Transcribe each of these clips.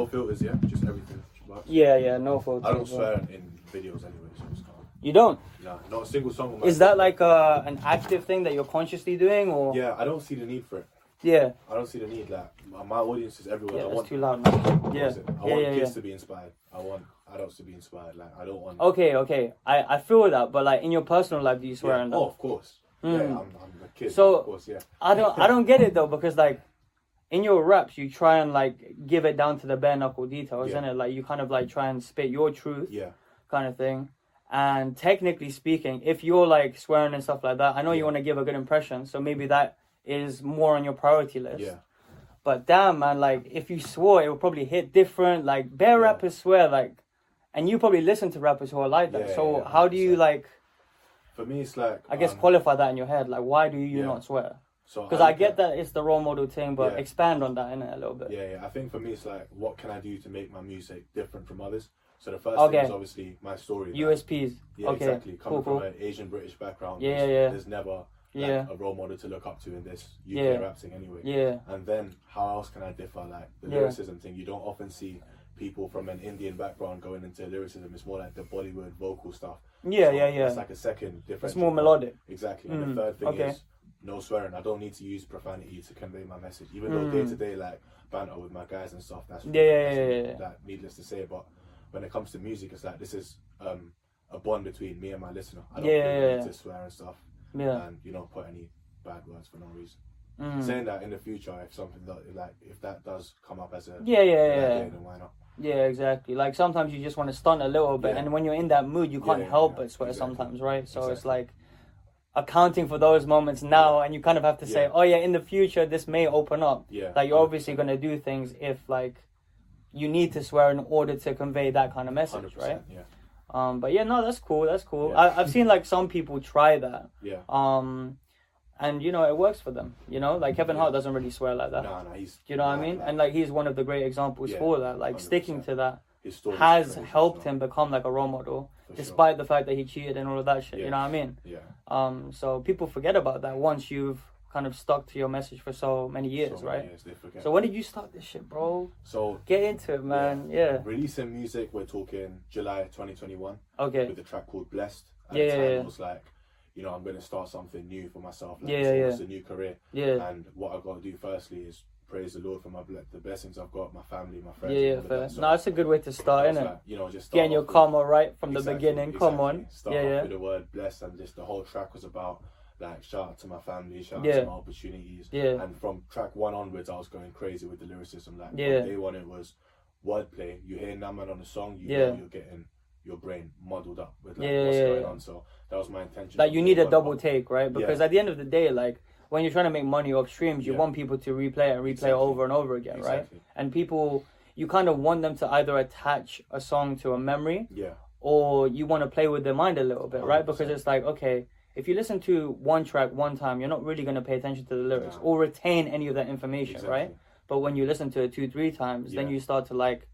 No filters, yeah, just everything. But Yeah, yeah, no filters. I don't swear in videos anyway, so it's calm. You don't. Nah, not a single song. Is that like uh, an active thing that you're consciously doing, or Yeah, I don't see the need for it. yeah, I don't see the need. Like my, audience is everywhere. yeah, I that's want. too loud. Man. Yeah. I yeah, want yeah, kids yeah. to be inspired. I want adults to be inspired. Like I don't want. Okay, okay, I I feel that, but like in your personal life, do you swear Yeah. on that? Oh, of course. Yeah, Mm. I'm, I'm a kid. So- of course, yeah. I don't I don't get it though because like in your raps you try and like give it down to the bare knuckle details, Yeah. isn't it? Like you kind of like try and spit your truth Yeah, kind of thing. And technically speaking, if you're like swearing and stuff like that, I know you want to give a good impression, so maybe that is more on your priority list. yeah. But damn man, like if you swore it would probably hit different. Like bare Yeah. rappers swear like and you probably listen to rappers who are like that. Yeah, so yeah, how do you like For me, it's like I guess um, qualify that in your head? Like why do you Yeah. not swear? So Because I get at- that it's the role model thing, but Yeah. expand on that in it a little bit. Yeah, yeah. I think for me, it's like, what can I do to make my music different from others? So the first Okay. thing is obviously my story. like, USPs. yeah, okay. exactly. Coming Cool, cool. from an Asian British background, Yeah, there's, yeah, there's never like, Yeah. a role model to look up to in this UK Yeah. rap thing anyway. Yeah. And then how else can I differ? Like the lyricism thing, you don't often see people from an Indian background going into lyricism. It's more like the Bollywood vocal stuff. Yeah, So yeah, yeah. It's like a second difference. It's more melodic. Exactly. And Mm, the third thing okay. is no swearing. I don't need to use profanity to convey my message. Even though day to day, like banter with my guys and stuff, that's Yeah, yeah, yeah, yeah. That needless to say, but when it comes to music, it's like this is um, a bond between me and my listener. I don't Yeah, feel yeah, yeah. to swear and stuff, Yeah. and you know put any bad words for no reason. Mm. Saying that in the future, if something that, like if that does come up as a Yeah, yeah, yeah. idea, then why not? Yeah, exactly. Like sometimes you just want to stunt a little bit, Yeah. and when you're in that mood, you can't help but swear Exactly. sometimes, right? So it's like accounting for those moments now, and you kind of have to say, Yeah. oh yeah, in the future this may open up. Yeah, Like you're obviously gonna do things if like you need to swear in order to convey that kind of message, right? Yeah, Um, but yeah, no, that's cool. That's cool. Yeah. I, I've seen like some people try that, yeah. um, and you know it works for them. You know, like Kevin. Hart doesn't really swear like that. No, no, he's. You know what I mean? like, And like he's one of the great examples for that. Like sticking 100%. to that has helped him become like a role model, for sure. despite the fact that he cheated and all of that shit. You know what I mean? Yeah. Um, so people forget about that once you've kind of stuck to your message for so many years, So many right? years. So when did you start this shit, bro? So Get into it, man. Yeah. releasing music, we're talking July 2021 Okay. with a track called Blessed. At Yeah, the yeah, time, yeah. it was like, you know, I'm going to start something new for myself. Like, Yeah, it's, yeah, it's a new career. Yeah. And what I've got to do firstly is praise the Lord for my the blessings I've got, my family, my friends. Yeah, yeah, and all of fair. that. So No, that's a good way to start, innit? like, you know, just start Getting your with- karma right from the Exactly, beginning. Come on. Start Yeah, off yeah. with the word blessed, and just the whole track was about like shout out to my family, shout Yeah. out to my opportunities. Yeah. And from track one onwards, I was going crazy with the lyricism. Like Yeah. day one, it was wordplay. You hear Naman on the song, you Yeah. know you're getting your brain muddled up with like Yeah, what's yeah, going yeah. on. So that was my intention. Like you need a one, double but- take, right? Because at the end of the day, like when you're trying to make money off streams, you Yeah. want people to replay it and replay Exactly. it over and over again, right? And people, you kind of want them to either attach a song to a memory Yeah, or you want to play with their mind a little bit, right? Because it's like, okay, if you listen to one track one time, you're not really going to pay attention to the lyrics No. or retain any of that information, exactly. right? But when you listen to it two, three times, then you start to like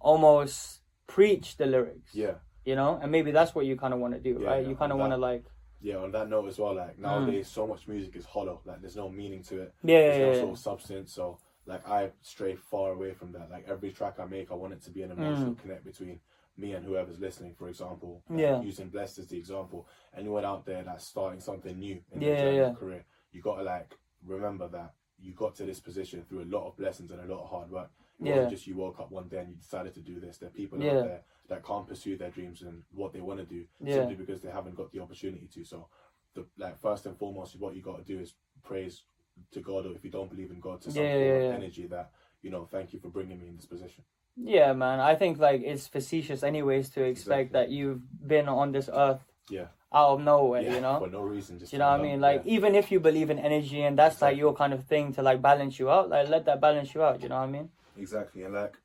almost preach the lyrics, Yeah, you know? And maybe that's what you kind of want to do, Yeah, right? yeah, You kind of want to like, yeah. On that note as well, like nowadays, so much music is hollow. Like there's no meaning to it. Mm. yeah, There's yeah, no yeah, sort of substance. So like I stray far away from that. Like every track I make, I want it to be an emotional connect between me and whoever's listening. For example, like, Mm. Yeah. using blessed as the example. Anyone out there that's starting something new in Yeah, their yeah, journey yeah. and career, you gotta like remember that you got to this position through a lot of blessings and a lot of hard work. It Yeah. wasn't just you woke up one day and you decided to do this. There are people Yeah. out there that can't pursue their dreams and what they want to do Yeah. simply because they haven't got the opportunity to. So, the like first and foremost, what you got to do is praise to God, or if you don't believe in God, to some Yeah, yeah, of yeah. energy that you know. Thank you for bringing me in this position. Yeah, man. I think like it's facetious, anyways, to expect Exactly. that you've been on this earth Yeah, out of nowhere, you know? for no reason. Just you know what I mean? Like even if you believe in energy and that's like your kind of thing to like balance you out, like let that balance you out. You know what I mean? exactly, and like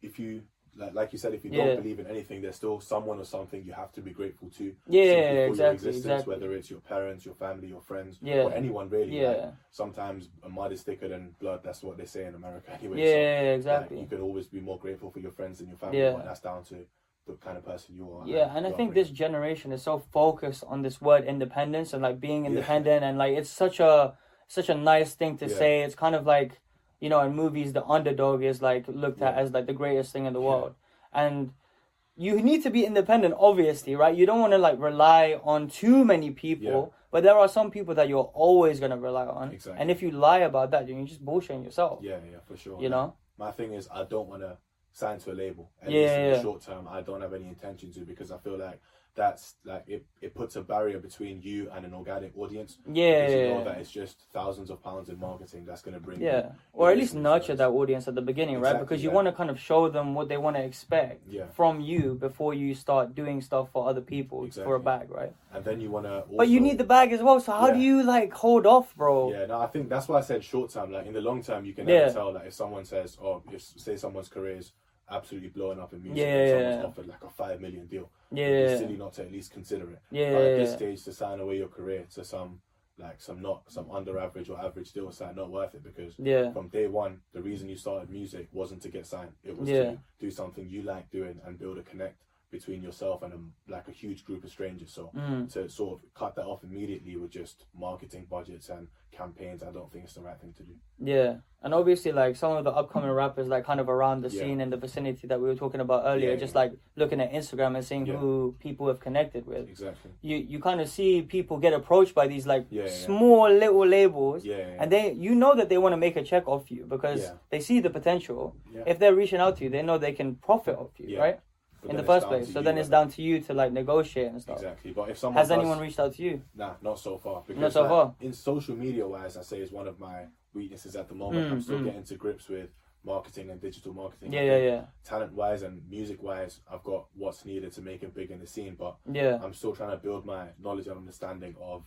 if you like, like you said, if you Yeah. don't believe in anything, there's still someone or something you have to be grateful to. Yeah, your exactly, existence, exactly. Whether it's your parents, your family, your friends, Yeah. or anyone really. Yeah. Like, sometimes a mud is thicker than blood. That's what they say in America, anyway. Yeah, so, yeah, like, exactly. you can always be more grateful for your friends and your family, Yeah. but that's down to the kind of person you are. Yeah, and I think this generation is so focused on this word independence and like being Yeah. independent and like it's such a such a nice thing to Yeah. say. It's kind of like you know, in movies, the underdog is like looked at as like the greatest thing in the world, and you need to be independent, obviously, right? You don't want to like rely on too many people, Yeah. but there are some people that you're always gonna rely on, Exactly. and if you lie about that, then you're just bullshitting yourself. Yeah, yeah, for sure. You know? my thing is I don't want to sign to a label. At Yeah, least in yeah, the short term, I don't have any intention to because I feel like that's like it, it puts a barrier between you and an organic audience. Yeah, Because you yeah, know that it's just thousands of pounds in marketing that's going to bring. Yeah, you or at least nurture that audience at the beginning, right? Because you yeah. want to kind of show them what they want to expect Yeah. from you before you start doing stuff for other people for a bag, right? And then you want to. But you need the bag as well. So how do you like hold off, bro? Yeah, no, I think that's why I said short term. Like in the long term, you can never Yeah. tell. Like if someone says, "Oh, if say someone's career is absolutely blowing up in music," Yeah, and someone's yeah. offered like a five million deal, Yeah, yeah, silly not to at least consider it. yeah, But at this stage, to sign away your career to some like some not some under average or average deal, it's like not worth it because yeah. from day one, the reason you started music wasn't to get signed. It was Yeah. to do something you like doing and build a connect between yourself and um, like a huge group of strangers. So Mm. to sort of cut that off immediately with just marketing budgets and campaigns, I don't think it's the right thing to do. Yeah, and obviously, like some of the upcoming rappers, like kind of around the Yeah. scene in the vicinity that we were talking about earlier, Yeah, just yeah. like looking at Instagram and seeing who people have connected with. Exactly. You you kind of see people get approached by these like small little labels, Yeah. and they you know that they want to make a check off you because they see the potential. yeah. If they're reaching out to you, they know they can profit off you, right? But in the first place. So then it's down to you to like negotiate and stuff. Exactly. But if someone Has does- anyone reached out to you? Nah, not so far. Because Not so like, far? In social media wise, I say is one of my weaknesses at the moment. Mm, I'm still mm. getting to grips with marketing and digital marketing. Yeah, yeah, yeah, Talent wise and music wise, I've got what's needed to make it big in the scene, but yeah, I'm still trying to build my knowledge and understanding of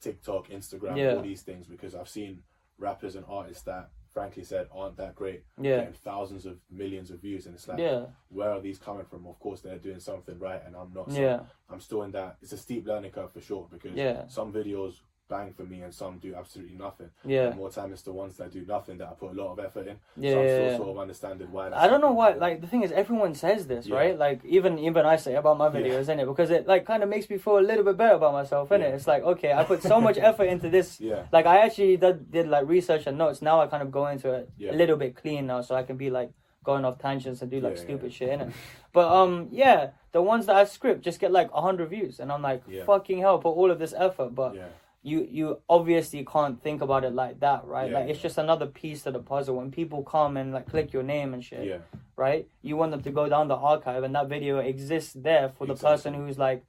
TikTok, Instagram, Yeah. all these things because I've seen rappers and artists that frankly said aren't that great. Yeah, getting thousands of millions of views and it's like yeah, where are these coming from? Of course they're doing something right and i'm not. So yeah, i'm still in that it's a steep learning curve for sure because Yeah. some videos bang for me and some do absolutely nothing yeah. and more time it's the ones that do nothing that i put a lot of effort in Yeah, so i'm still yeah. sort of understanding why that's I don't know why. Like the thing is, everyone says this, Yeah. right? Like even even I say about my videos, Yeah. videos, it? Because it like kind of makes me feel a little bit better about myself, innit? Yeah. It's like okay, I put so much effort into this. yeah Like I actually did, did like research and notes. Now I kind of go into it a little bit clean now, so I can be like going off tangents and do like stupid shit, it. But um, yeah, the ones that I script just get like hundred views, and I'm like, Yeah. fucking hell, put all of this effort, but yeah you you obviously can't think about it like that, right? Yeah, like it's just another piece to the puzzle. When people come and like click your name and shit, yeah right? You want them to go down the archive, and that video exists there for the Exactly. person who's like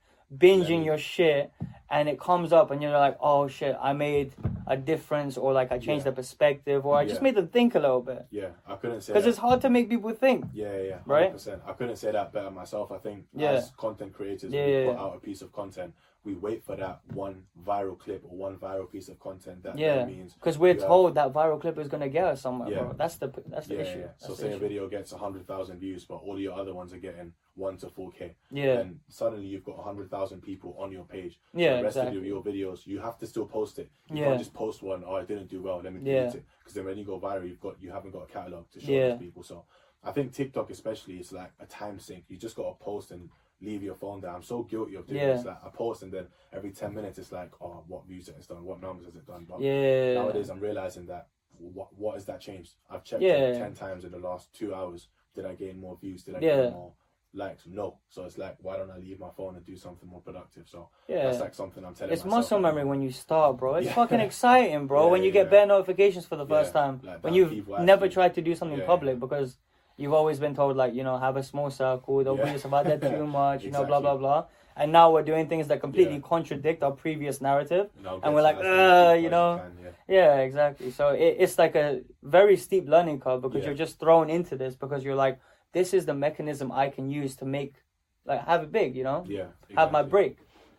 binging your shit, and it comes up, and you're like, oh shit, I made a difference, or like I changed Yeah. the perspective, or I just made them think a little bit. yeah i couldn't say Because it's hard to make people think. Yeah, yeah, yeah, Right? 100%. I couldn't say that better myself. I think Yeah. as content creators, Yeah, we put out a piece of content, we wait for that one viral clip or one viral piece of content that, Yeah. that means. Because we're you have- told that viral clip is gonna get us somewhere, Yeah. bro. That's the that's the yeah, issue. yeah. That's So say a video gets 100,000 views, but all your other ones are getting 1 to 4K. Yeah, Then suddenly you've got 100,000 people on your page. yeah, the rest exactly. of your, your videos, you have to still post it. You Yeah. can't just post one, oh, it didn't do well, let me delete Yeah. it. Because then when you go viral, you've got you haven't got a catalog to show Yeah. these people. So I think TikTok especially is like a time sink. You just got to post and leave your phone there. I'm so guilty of doing Yeah. this. Like I post and then every 10 minutes it's like, oh, what views has it done? What numbers has it done? But Yeah, nowadays I'm realizing that what what has that changed? I've checked Yeah. it 10 times in the last two hours. Did I gain more views? Did I Yeah. gain more likes? No. So it's like, why don't I leave my phone and do something more productive? So yeah. that's like something I'm telling It's muscle memory when you start, bro. It's Yeah. fucking exciting, bro. When you get bare notifications for the first time, like when you've never tried to do something public because you've always been told like you know have a small circle, don't Yeah. put yourself out there too much, you know, blah blah blah. And now we're doing things that completely Yeah. contradict our previous narrative. And, and we're like, uh, you know, yeah. Yeah, exactly. So it, it's like a very steep learning curve because you're just thrown into this because you're like, this is the mechanism I can use to make, like, have it big. You know, Yeah, have my break.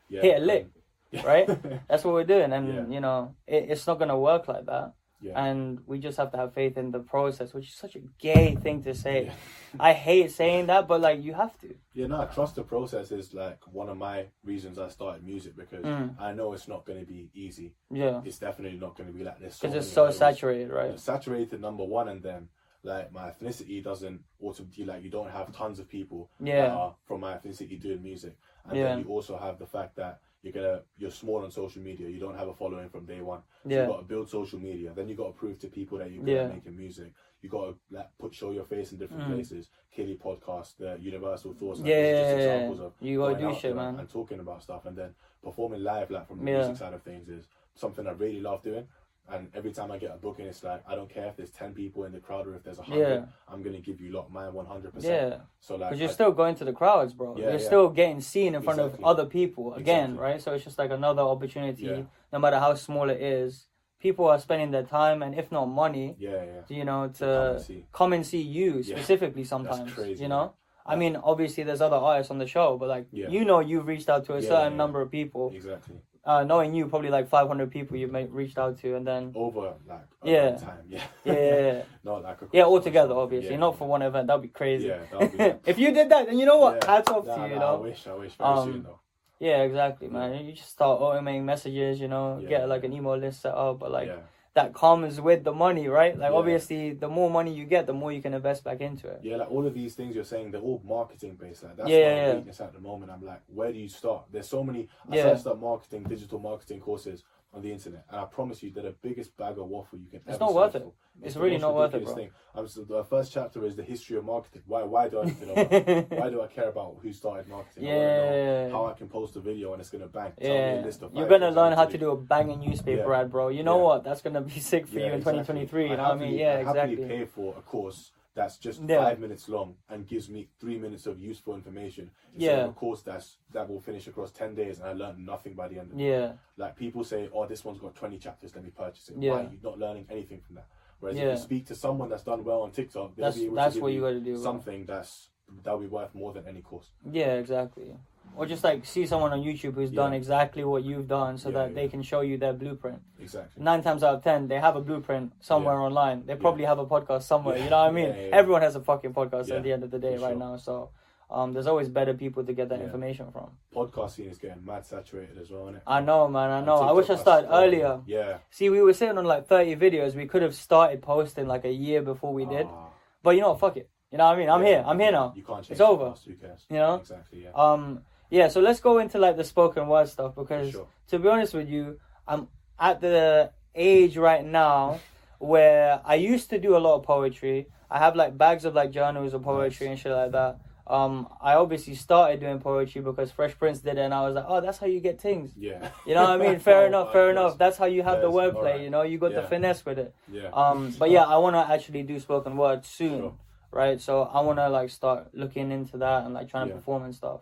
Yeah, hit a lick, right? That's what we're doing, and you know, it, it's not gonna work like that. Yeah. And we just have to have faith in the process, which is such a gay thing to say. Yeah. I hate saying that, but like you have to. Yeah, no, trust the process is like one of my reasons I started music because Mm. I know it's not going to be easy. Yeah, It's definitely not going to be like this. because it's so saturated, right? It's saturated, number one, and then like my ethnicity doesn't automatically like you don't have tons of people that Yeah, are from my ethnicity doing music, and Yeah. then you also have the fact that you're gonna you're small on social media. You don't have a following from day one. So Yeah. you got to build social media. Then you got to prove to people that you're good Yeah. at making music. You got to like put show your face in different Mm. places. Kili podcast, the Universal Thoughts. like, Yeah, just yeah, yeah. examples of You gotta do out shit, man. And talking about stuff, and then performing live, like from the Yeah. music side of things, is something I really love doing. And every time I get a booking, it's like I don't care if there's ten people in the crowd or if there's a hundred. Yeah. I'm gonna give you lot my one hundred percent. Yeah. So like, Because you're I- still going to the crowds, bro. Yeah, you're yeah. still getting seen in front Exactly. of other people again, Exactly. right? So it's just like another opportunity, Yeah. no matter how small it is. People are spending their time and if not money, yeah, yeah. you know, to come and see. come and see you specifically sometimes. crazy, you know? man. I mean, obviously there's other artists on the show, but like you know you've reached out to a certain number of people. Exactly. Uh, knowing you, probably like 500 people you've made, reached out to, and then Over like Yeah. time. Yeah. yeah, yeah, yeah. Not like yeah, all together, obviously, Yeah. not for one event. That'd be crazy. Yeah, that'd be if you did that, then you know what? Yeah. Hats off Nah, to you, you know. I wish, I wish very Um, soon though. Yeah, exactly, man. You just start automating messages, you know, get like an email list set up, but like yeah, that comes with the money, right? Like Yeah. obviously, the more money you get, the more you can invest back into it. yeah, like all of these things you're saying, they're all marketing based. Like that's Yeah, my yeah, weakness at the moment. I'm like, where do you start? There's so many. I Yeah. start marketing, digital marketing courses on the internet, and I promise you, they're the biggest bag of waffle you can. It's ever not worth it. for. It's really not worth it, bro. Thing. I'm so the first chapter is the history of marketing. Why? Why do I need to know? About, why do I care about who started marketing? I Yeah. how I can post a video and it's gonna bang. Tell Yeah, a list of you're gonna learn how to do. a banging newspaper Yeah. ad, bro. You know Yeah. what? That's gonna be sick for Yeah, you in exactly. 2023. You know what I mean? Yeah, I happily exactly. pay for a course that's just Yeah. five minutes long and gives me three minutes of useful information. Instead Yeah. of a course that's that will finish across ten days and I learned nothing by the end of it. Yeah, Like people say, oh, this one's got twenty chapters, let me purchase it. Yeah. Why are you not learning anything from that? Whereas Yeah. if you speak to someone that's done well on TikTok, they'll that's be able that's to give what you gotta do. something that's that'll be worth more than any course. Yeah, exactly. Or just like see someone on YouTube who's done exactly what you've done, so Yeah, that yeah. they can show you their blueprint. Exactly. Nine times out of ten, they have a blueprint somewhere online. They probably have a podcast somewhere. Yeah, You know what I mean? yeah, yeah, yeah. Everyone has a fucking podcast Yeah, at the end of the day for right sure. now. So um, there's always better people to get that Yeah. information from. Podcast scene is getting mad saturated as well, isn't it? I know, man. I know. I wish I started earlier. Yeah. See, we were sitting on like 30 videos. We could have started posting like a year before we did. Ah, But you know what? Fuck it. You know what I mean? I'm yeah. here. I'm here now. You can't change It's over. past, Who cares? You know? Exactly. Yeah. Um, yeah. So let's go into like the spoken word stuff because sure. to be honest with you, I'm at the age right now where I used to do a lot of poetry. I have like bags of like journals of poetry Nice. and shit like that. Um, I obviously started doing poetry because Fresh Prince did it, and I was like, oh, that's how you get things. Yeah. You know what I mean? Fair Oh, enough, fair enough. That's how you have the wordplay. alright. You know, you got the finesse with it. Yeah. Um, but yeah, I want to actually do spoken word soon, Sure. right? So I want to like start looking into that and like trying to perform and stuff.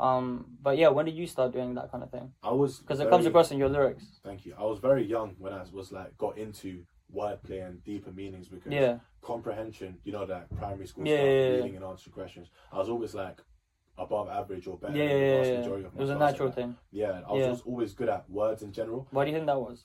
Um, but yeah, when did you start doing that kind of thing? I was Because it comes across in your lyrics. Thank you. I was very young when I was like got into wordplay and deeper meanings because Yeah, comprehension, you know, that primary school Yeah, stuff, yeah, yeah, reading and answering questions. I was always like above average or better yeah, yeah, yeah. of It was a natural thing. Yeah, I was Yeah. always good at words in general. Why do you think that was?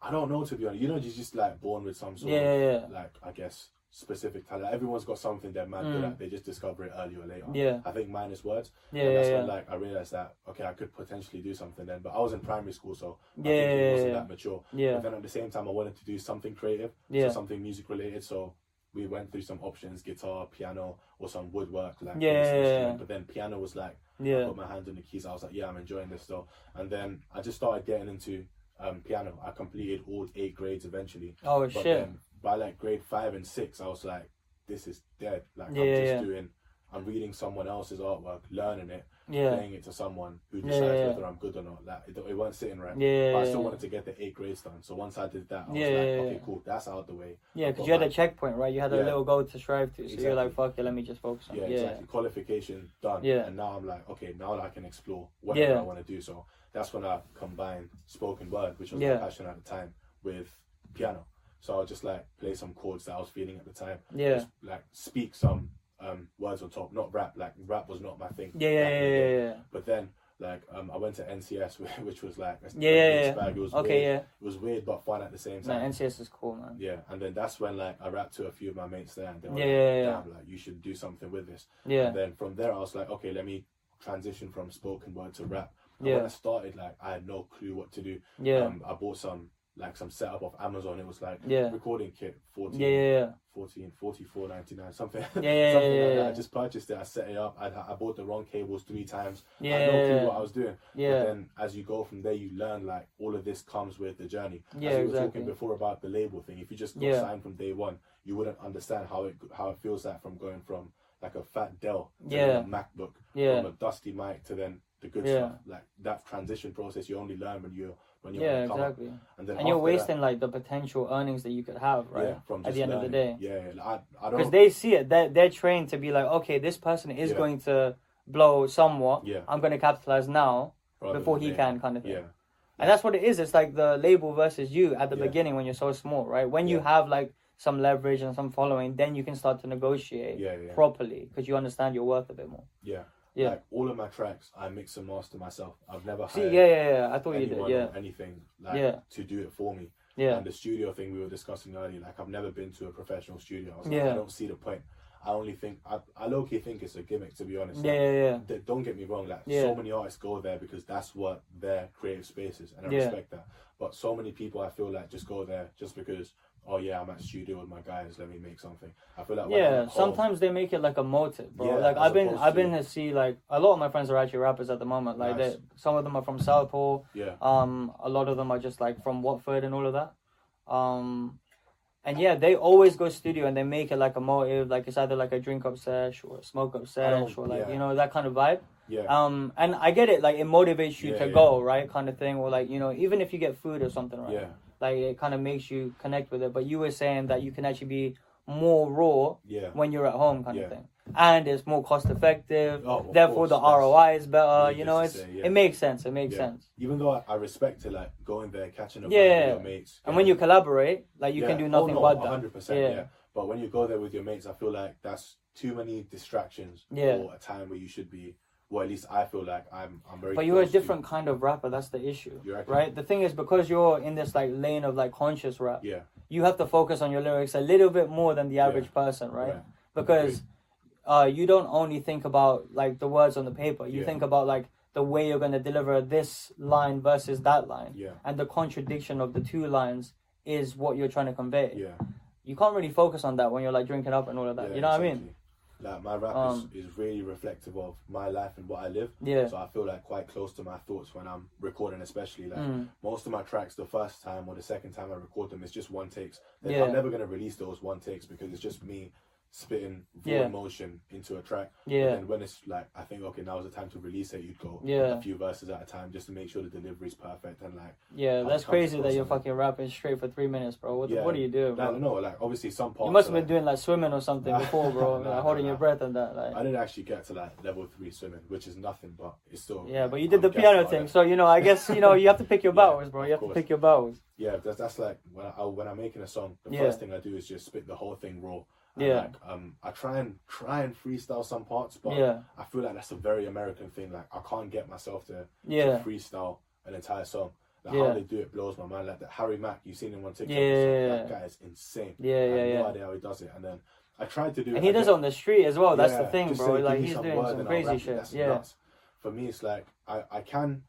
I don't know to be honest. You know, you're just like born with some sort Yeah, of yeah, yeah. like I guess specific talent. Everyone's got something they're mad good Mm. at. They just discover it earlier or later. Yeah. I think mine is words. Yeah, and that's yeah, when yeah. like I realized that okay, I could potentially do something then. But I was in primary school, so I Yeah, think it wasn't yeah. that mature. Yeah, But then at the same time, I wanted to do something creative, yeah, so something music related. So we went through some options: guitar, piano, or some woodwork. Like Yeah, But then piano was like I yeah, put my hand on the keys. I was like, yeah, I'm enjoying this still. And then I just started getting into um, piano. I completed all eight grades eventually. Oh But shit. then by like grade five and six, I was like, this is dead. Like Yeah, I'm just yeah. doing. I'm reading someone else's artwork, learning it, Yeah, playing it to someone who decides whether I'm good or not. Like it, it weren't sitting right. yeah, But I still wanted to get the eight grades done. So once I did that, I was Yeah, like, okay, cool, that's out the way. Yeah, because you had a checkpoint, right? You had a Yeah. little goal to strive to. So you're like, fuck it, let me just focus on. Yeah, it. Yeah, exactly. Qualification done. Yeah. And now I'm like, okay, now I can explore whatever Yeah. I want to do. So that's when I combined spoken word, which was Yeah. my passion at the time, with piano. So I'll just like play some chords that I was feeling at the time. yeah, Just like speak some um, words on top, not rap. Like rap was not my thing. yeah, yeah, yeah, yeah, yeah. But then like um, I went to NCS, which was like Yeah, yeah, yeah. It was Okay, weird. yeah. It was weird but fun at the same time. Man, NCS is cool, man. Yeah, and then that's when like I rapped to a few of my mates there, and they were Yeah, like, yeah, yeah. "Damn, like you should do something with this." Yeah, And then from there, I was like, okay, let me transition from spoken word to rap. And Yeah. when I started, like, I had no clue what to do. yeah, Um, I bought some like some setup off Amazon. It was like Yeah. recording kit 14, Yeah, yeah, yeah. 14 44.99 something Yeah, yeah, something yeah, like that. I just purchased it. I set it up. I, I bought the wrong cables three times. I Yeah, had no clue what I was doing. yeah. But then as you go from there, you learn like all of this comes with the journey. Yeah, as we were exactly. talking before about the label thing. If you just got signed from day one, you wouldn't understand how it how it feels like from going from like a fat Dell to Yeah. a MacBook, Yeah. from a dusty mic to then the good stuff. Like that transition process, you only learn when you when you're Yeah, on the come exactly. And And you're after that- wasting like the potential earnings that you could have, right? Yeah, from At the end of the day. Yeah, yeah. I, I Because don't. Because they see it. They're, they're trained to be like, okay, this person is Yeah. going to blow somewhat. Yeah. I'm going to capitalize now rather before he can, kind of thing. Yeah, And that's what it is. It's like the label versus you at the beginning when you're so small, right? When you have like some leverage and some following, then you can start to negotiate properly because you understand your worth a bit more. yeah. Yeah. Like all of my tracks, I mix and master myself. I've never See, hired yeah, yeah, yeah. I thought you did. Yeah, anything like Yeah. to do it for me. yeah, And the studio thing we were discussing earlier, like I've never been to a professional studio. I was like, Yeah. I don't see the point. I only think I, I low key think it's a gimmick to be honest. yeah, Like, yeah, yeah. d- don't get me wrong, like Yeah. so many artists go there because that's what their creative space is, and I Yeah. respect that. But so many people, I feel like just go there just because, oh yeah, I'm at studio with my guys, let me make something. I feel like Yeah, at sometimes they make it like a motive, bro. Yeah, like I've been, I've been to- see like a lot of my friends are actually rappers at the moment. Like Nice. they, some of them are from Southall. yeah, Um, a lot of them are just like from Watford and all of that. Um, and yeah, they always go studio and they make it like a motive. Like it's either like a drink up sesh or a smoke up sesh or like yeah. you know that kind of vibe. yeah, Um, and I get it. Like it motivates you Yeah, to yeah. go right, kind of thing. Or like you know, even if you get food or something, right? yeah, Like it kind of makes you connect with it. But you were saying that you can actually be more raw yeah. when you're at home, kind Yeah. of thing. And it's more cost effective. Oh, Therefore, course, the ROI is better. You know, it's say, yeah. it makes sense. It makes sense. Even though I, I respect it, like going there, catching up Yeah. with your mates, And when you collaborate, like you can do Oh, nothing no, but that. 100%, Yeah. yeah. But when you go there with your mates, I feel like that's too many distractions Yeah. for a time where you should be. Well, at least I feel like I'm. I'm very. But you're a close to- different kind of rapper. That's the issue, right? The thing is, because you're in this like lane of like conscious rap, Yeah. you have to focus on your lyrics a little bit more than the average person, right? Because uh, you don't only think about like the words on the paper. You Yeah. think about like the way you're gonna deliver this line versus that line, Yeah. and the contradiction of the two lines is what you're trying to convey. Yeah. You can't really focus on that when you're like drinking up and all of that. yeah you know what I mean? Like my rap Um, is, is really reflective of my life and what I live. Yeah. So I feel like quite close to my thoughts when I'm recording, especially like Mm. most of my tracks, the first time or the second time I record them, it's just one takes. Then Yeah. I'm never gonna release those one takes because it's just me spitting raw Yeah. emotion into a track. Yeah. Then when it's like, I think okay, now's the time to release it. You'd go Yeah. a few verses at a time just to make sure the delivery's perfect and like Yeah, that's crazy that you're fucking rapping straight for three minutes, bro. What, Yeah. what do you do, I bro? don't know, like obviously some parts. You must have been like- doing like swimming or something before, bro. Nah, like, holding nah. your breath and that. Like, I didn't actually get to like level three swimming, which is nothing, but it's still. yeah, but you did I'm the piano thing, so you know. I guess you know you have to pick your battles, bro. You have to pick your battles. Yeah, that's that's like when I when I'm making a song, the first thing I do is just spit the whole thing raw. Yeah. Like, um, I try and try and freestyle some parts, but Yeah, I feel like that's a very American thing. Like I can't get myself to, yeah, to freestyle an entire song. Like Yeah. how they do it blows my mind. Like that Harry Mack, you've seen him on TikTok. Yeah, yeah, that guy is insane. yeah, I yeah, have no idea how he does it. And then I tried to do. And he I does it on the street as well. That's the thing, bro. say, Like he's some doing some crazy it. shit. Yeah, nuts. For me, it's like I, I can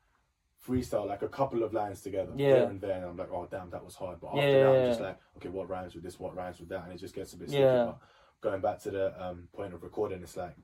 freestyle like a couple of lines together Yeah. here and there, and I'm like, oh damn, that was hard. But after Yeah, that, yeah, I'm just like, okay, what rhymes with this? What rhymes with that? And it just gets a bit sticky. Yeah. But going back to the um, point of recording, it's like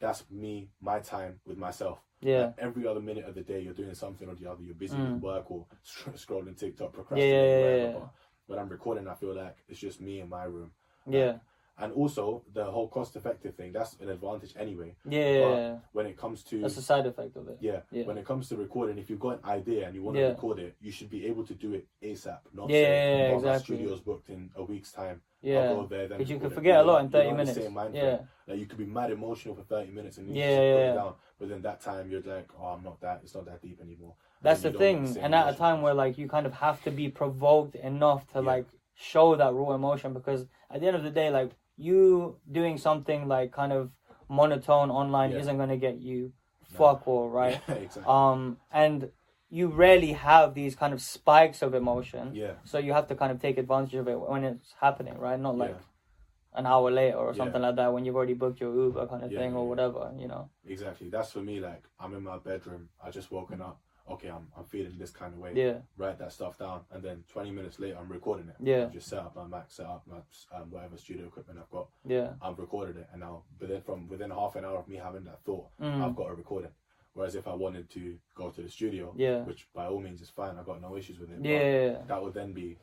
that's me, my time with myself. yeah, Like, every other minute of the day, you're doing something or the other. You're busy Mm. with work or scrolling TikTok, yeah, procrastinating, yeah, whatever. yeah. But when I'm recording, I feel like it's just me in my room. yeah, And also the whole cost-effective thing. That's an advantage anyway. yeah, yeah, yeah. When it comes to That's a side effect of it. yeah. Yeah. When it comes to recording, if you've got an idea and you want to record it, you should be able to do it ASAP. Not Yeah, say, yeah, yeah, "Oh, exactly. studio's booked in a week's time. Yeah, go there, then because you record can it." forget a lot in thirty you're the minutes. same mind Yeah. Like you could be mad emotional for thirty minutes and Yeah, yeah, it down. But then that time you're like, oh, I'm not that. It's not that deep anymore. And that's the then you don't get thing. same And at a time where like you kind of have to be provoked enough to like show that raw emotion, because at the end of the day, like you doing something like kind of monotone online Yeah. isn't gonna get you No. fuck all right. Yeah, exactly. Um, and you rarely have these kind of spikes of emotion. yeah. So you have to kind of take advantage of it when it's happening, right? Not like Yeah. an hour later or something like that when you've already booked your Uber kind of thing or whatever, you know. Exactly. That's for me. Like I'm in my bedroom. I just woken up. Okay, I'm I'm feeling this kind of way. Yeah. Write that stuff down, and then 20 minutes later, I'm recording it. Yeah. I've just set up my Mac, set up my um, whatever studio equipment I've got. Yeah. I've recorded it, and now, but then from within half an hour of me having that thought, Mm. I've got a recording. Whereas if I wanted to go to the studio, Yeah. which by all means is fine, I've got no issues with it. Yeah. that would then be,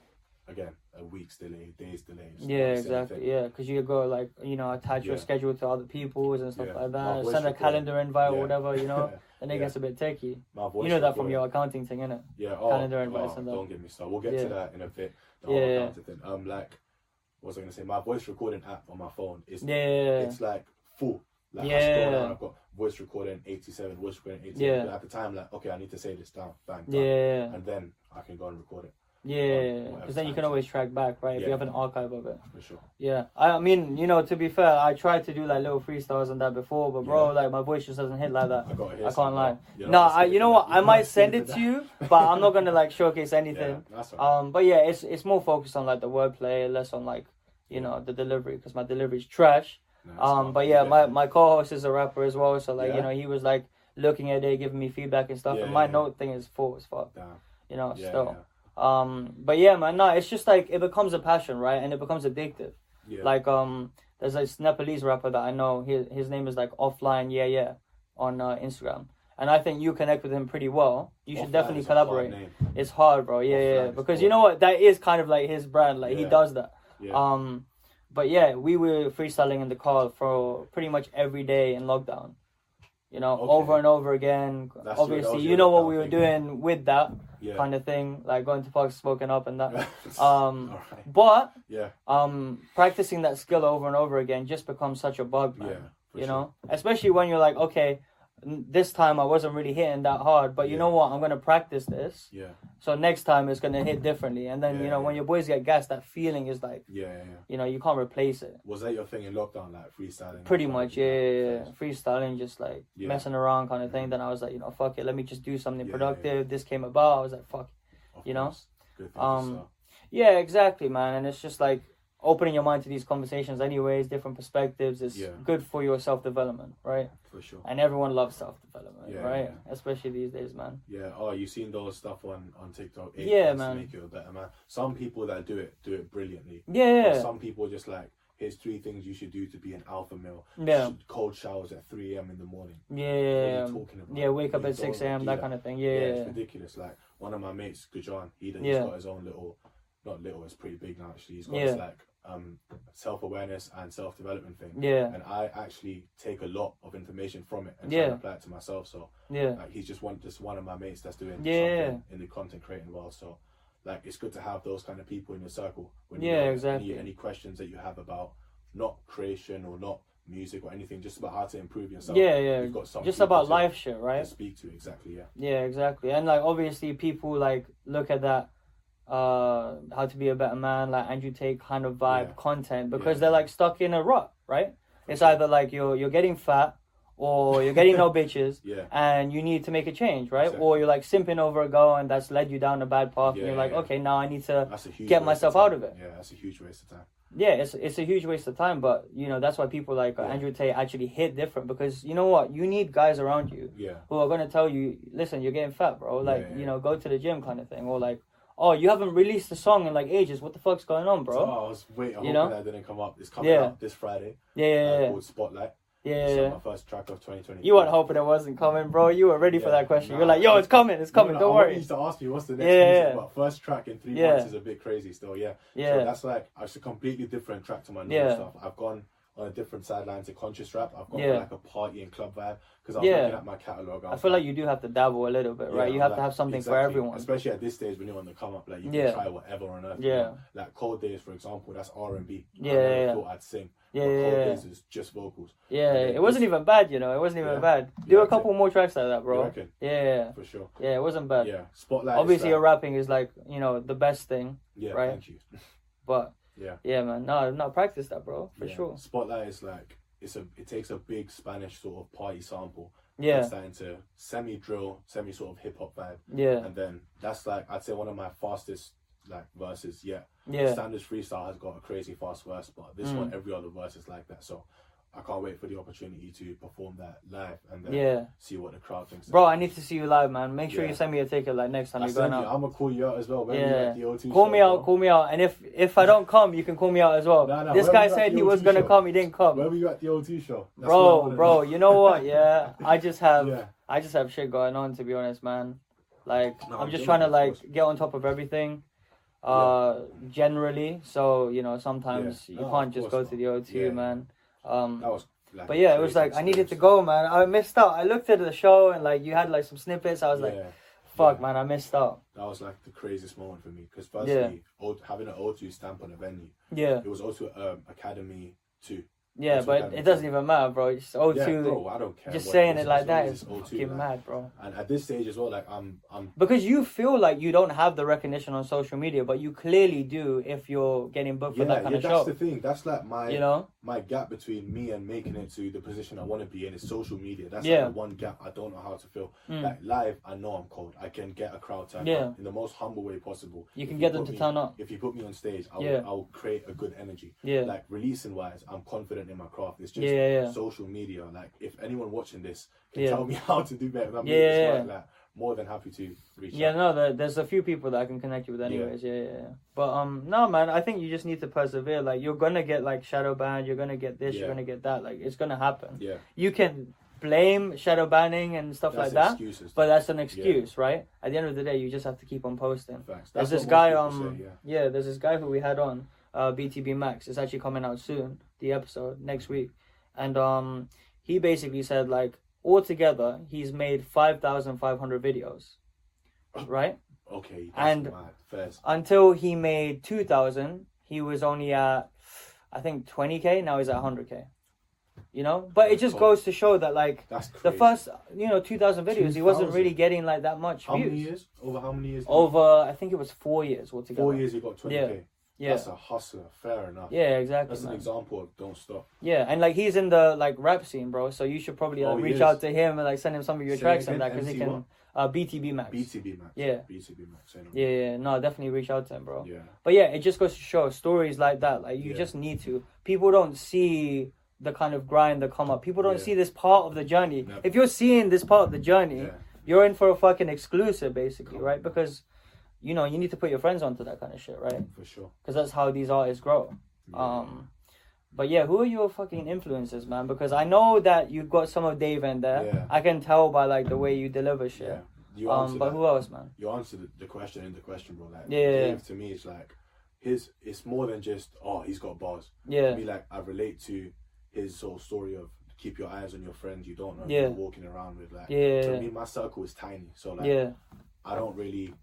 again, a week's delay, days delay. Yeah, not the same exactly. thing. Yeah, because you go like you know attach your schedule to other people's and stuff Yeah. like that. Send a calendar invite or whatever, you know. And it Yeah. gets a bit techy. You know that from your accounting thing, innit? Yeah, oh, calendar invites oh, and that. Don't get me started. We'll get Yeah. to that in a bit. The Yeah, accounting thing. Um, like, what was I gonna say? My voice recording app on my phone is Yeah. it's like full. Like I Yeah. scroll down, I've got voice recording 87, voice recording 87. Yeah. But at the time, like, okay, I need to say this down, bang, done. Yeah. And then I can go and record it Yeah. Because then you can always track back, right? If you have an archive of it. for sure. Yeah. I mean, you know, to be fair, I tried to do like little freestyles and that before, but bro, Yeah. like my voice just doesn't hit like that. I got I can't lie. No, I, you know what? I might send it to you, but I'm not gonna like showcase Yeah, anything. that's all right. Um, but yeah, it's it's more focused on like the wordplay, less on like you know the delivery because my delivery is trash. No, Um, but yeah, my my co-host is a rapper as well, so like Yeah. you know he was like looking at it, giving me feedback and stuff. Yeah, and my yeah. note thing is full as fuck, Damn. you know. Yeah, still, um, but yeah, man, no, it's just like it becomes a passion, right? And it becomes addictive. yeah. yeah. Like um, there's this Nepalese rapper that I know. His his name is like Offline Yeah Yeah on uh, Instagram, and I think you connect with him pretty well. You should Offline definitely is a hard collaborate. It's hard, bro. Yeah, Offline yeah. Because hard. you know what? That is kind of like his brand. Like he does that. Yeah. Um, but yeah, we were freestyling in the car for pretty much every day in lockdown. You know, Okay. over and over again. That's Obviously, you know what we were doing with that yeah. kind of thing, like going to parks, smoking up, and that. Um, Alright. But Yeah. um, practicing that skill over and over again just becomes such a bug, man. Yeah. you sure. know, especially when you're like, okay, this time I wasn't really hitting that hard, but you Yeah. know what? I'm gonna practice this. Yeah. So next time it's gonna hit differently. And then you Yeah, know when your boys get gassed, that feeling is like Yeah. Yeah. yeah. you know you can't replace it. Was that your thing in lockdown, like freestyling? Pretty much, yeah, yeah, yeah. freestyling, just like Yeah. messing around kind of thing. Then I was like, you know, fuck it, let me just do something Yeah, productive. This came about. I was like, fuck, Of you know? course. Thing Um, yeah, exactly, man. And it's just like opening your mind to these conversations, anyways, different perspectives. is Yeah. good for your self development, right? for sure. And everyone loves self development, Yeah, right? yeah. Especially these days, man. Yeah. Oh, you've seen those stuff on on TikTok? Eight Yeah, man. Make you a better man. Some people that do it do it brilliantly. Yeah, yeah, Some people just like. Here's three things you should do to be an alpha male. yeah, Cold showers at 3 a.m. in the morning. yeah, What are yeah. you talking about? Yeah, wake up at six a.m. do That kind of thing. Yeah, yeah, yeah, it's ridiculous. Like one of my mates, Gajan, he he's Yeah. got his own little, not little, it's pretty big now actually. He's got Yeah. his like um self awareness and self development thing. yeah, And I actually take a lot of information from it and Yeah. try and apply it to myself. So yeah. like he's just one just one of my mates that's doing Yeah. something in the content creating world. So like it's good to have those kind of people in your circle when Yeah, you exactly. any, any questions that you have about not creation or not music or anything, just about how to improve yourself. Yeah, yeah. You've got some Just about to- life shit, to right? speak to exactly. Yeah. Yeah, exactly. And like obviously people like look at that uh how to be a better man, like Andrew Tate kind of vibe Yeah. content because Yeah. they're like stuck in a rut, right? It's sure. either like you're you're getting fat or you're getting no bitches Yeah. and you need to make a change, right? Exactly. Or you're like simping over a girl and that's led you down a bad path and you're like, okay, now I need to That's a huge Get myself time. out of it. Yeah, that's a huge waste of time. yeah, it's it's a huge waste of time, but you know that's why people like. Andrew Tate actually hit different because you know what you need guys around you Yeah. who are gonna tell you, listen, you're getting fat, bro. Like you know, go to the gym kind of thing, or like, oh, you haven't released a song in like ages. What the fuck's going on, So bro? I was waiting. I'm You know? that didn't come up. It's coming Yeah. up this Friday. Yeah, uh, yeah, yeah. Called Spotlight. yeah, yeah, uh, yeah. my first track of 2020. You weren't hoping it wasn't coming, bro. You were ready for that question. nah, You're like, yo, it's coming, it's coming. No, Don't I worry. you to ask me what's the next Yeah, music, yeah. but first track in three Yeah. months is a bit crazy still. Yeah. So Yeah, that's like it's a completely different track to my normal Yeah. stuff. I've gone on a different sideline to conscious rap. I've got Yeah. like a party and club vibe because I was Yeah. looking at my catalog. I feel like you do have to dabble a little bit, Yeah, right? You have like, to have something for everyone. Especially at this stage when you're on the come up, like you Yeah. can try whatever on earth. Yeah. You know? Like Cold Days, for example, that's R and B. Yeah, I yeah, thought I'd sing. Yeah, but yeah, Cold. Days is just vocals. Yeah, Okay, it wasn't even bad, you know. It wasn't even bad. Do a couple more tracks like that, bro. yeah, For sure. yeah. It wasn't bad. Yeah. Spotlight. Obviously, your rapping is like you know the best thing, Yeah. right? Thank you. but Yeah. yeah, man. No, I've not practiced that, bro, for Yeah. sure. Spotlight is like it's a it takes a big Spanish sort of party sample. Yeah, It's starting to semi drill, semi sort of hip hop vibe, yeah, and then that's like I'd say one of my fastest like verses yet. yeah, Standards freestyle has got a crazy fast verse, but this Mm. one every other verse is like that. So I can't wait for the opportunity to perform that live and then Yeah. see what the crowd thinks. Bro, I need to see you live, man. Make sure Yeah. you send me a ticket like next time I you're going you, out. I'm gonna call you out as well. When Yeah. at the O2 Call show, me out, bro. call me out. And if if I don't come, you can call me out as well. Nah, nah, this guy said he O2 was gonna come, he didn't come. Where were you at the O2 show? That's bro, bro, you know what? Yeah, I just have Yeah. I just have shit going on to be honest, man. Like No, I'm just trying to like course. get on top of everything. Uh generally. So, you know, sometimes you can't just go to the O2, man. Um That was like. but yeah, it was like I needed to go, man. I missed out. I looked at the show and like you had like some snippets. I was like, fuck, Yeah. man, I missed out. That was like the craziest moment for me because firstly, Yeah. Having an O2 stamp on a venue, Yeah, it was also um, Academy 2. Yeah, That's but it doesn't even matter, bro. It's O2. Yeah, bro, I don't care. just saying is, it like that O2, fucking mad, bro. And at this stage as well, like I'm, I'm Because you feel like you don't have the recognition on social media, but you clearly do if you're getting booked for yeah, that kind yeah, of that's show. the thing. That's like my You know? my gap between me and making it to the position I want to be in is social media. That's Yeah. like the one gap I don't know how to fill. Mm. Like live, I know I'm cold. I can get a crowd turned Yeah. up in the most humble way possible. You If can get them to me- turn up. If you put me on stage, I will, Yeah. I will create a good energy. Yeah. Like releasing wise, I'm confident in my craft. It's just Yeah, yeah, yeah. social media. Like if anyone watching this can Yeah. tell me how to do better, I'm Yeah, yeah, yeah, work, like more than happy to reach out. Yeah, out. no, there, there's a few people that I can connect you with, anyways. Yeah. yeah, yeah. But um, no, man, I think you just need to persevere. Like, you're gonna get like shadow banned. You're gonna get this. You're gonna get that. Like, it's gonna happen. Yeah, You can blame shadow banning and stuff that's like that, excuses. but that's an excuse, right? At the end of the day, you just have to keep on posting. Facts. There's this guy, um, say, yeah. yeah, there's this guy who we had on, uh, BTB Max. It's actually coming out soon, the episode next week, and um, he basically said like altogether he's made five thousand five hundred videos, right? Okay, and-. Until he made two thousand, he was only at, I think twenty k. Now he's at hundred k. You know, but it just goes to show that like That's the first, you know, two thousand videos, he wasn't 2,000? really getting like that much How views. many years? Over how many years? Over, I think it was four years altogether. Four years, you got 20k. Yeah. Yeah, That's a hustler. Fair enough. yeah, exactly. That's an example of don't stop. Yeah, and like he's in the like rap scene, bro. So you should probably like, Oh, reach is. out to him and like send him some of your Say tracks and that because he can. what? Uh, BTB Max. BTB Max. Yeah. BTB Max. Yeah, yeah, no, definitely reach out to him, bro. Yeah. But yeah, it just goes to show stories like that. Like you Yeah. just need to. People don't see the kind of grind that come up. People don't Yeah. see this part of the journey. No. If you're seeing this part of the journey, Yeah. you're in for a fucking exclusive, basically, right? Because you know you need to put your friends onto that kind of shit, right? For sure. Because that's how these artists grow. Yeah. Um, but yeah, who are your fucking influences, man? Because I know that you've got some of Dave in there. Yeah. I can tell by like the way you deliver shit. Yeah. You Um, but that. who else, man? you answered the, question in the question, bro. Like, Yeah, Dave, to me, it's like his. It's more than just oh, he's got bars. Yeah, To me, like I relate to his of story of keep your eyes on your friends you don't know Yeah. you're walking around with. Like, yeah, to me, my circle is tiny, so like yeah, I don't really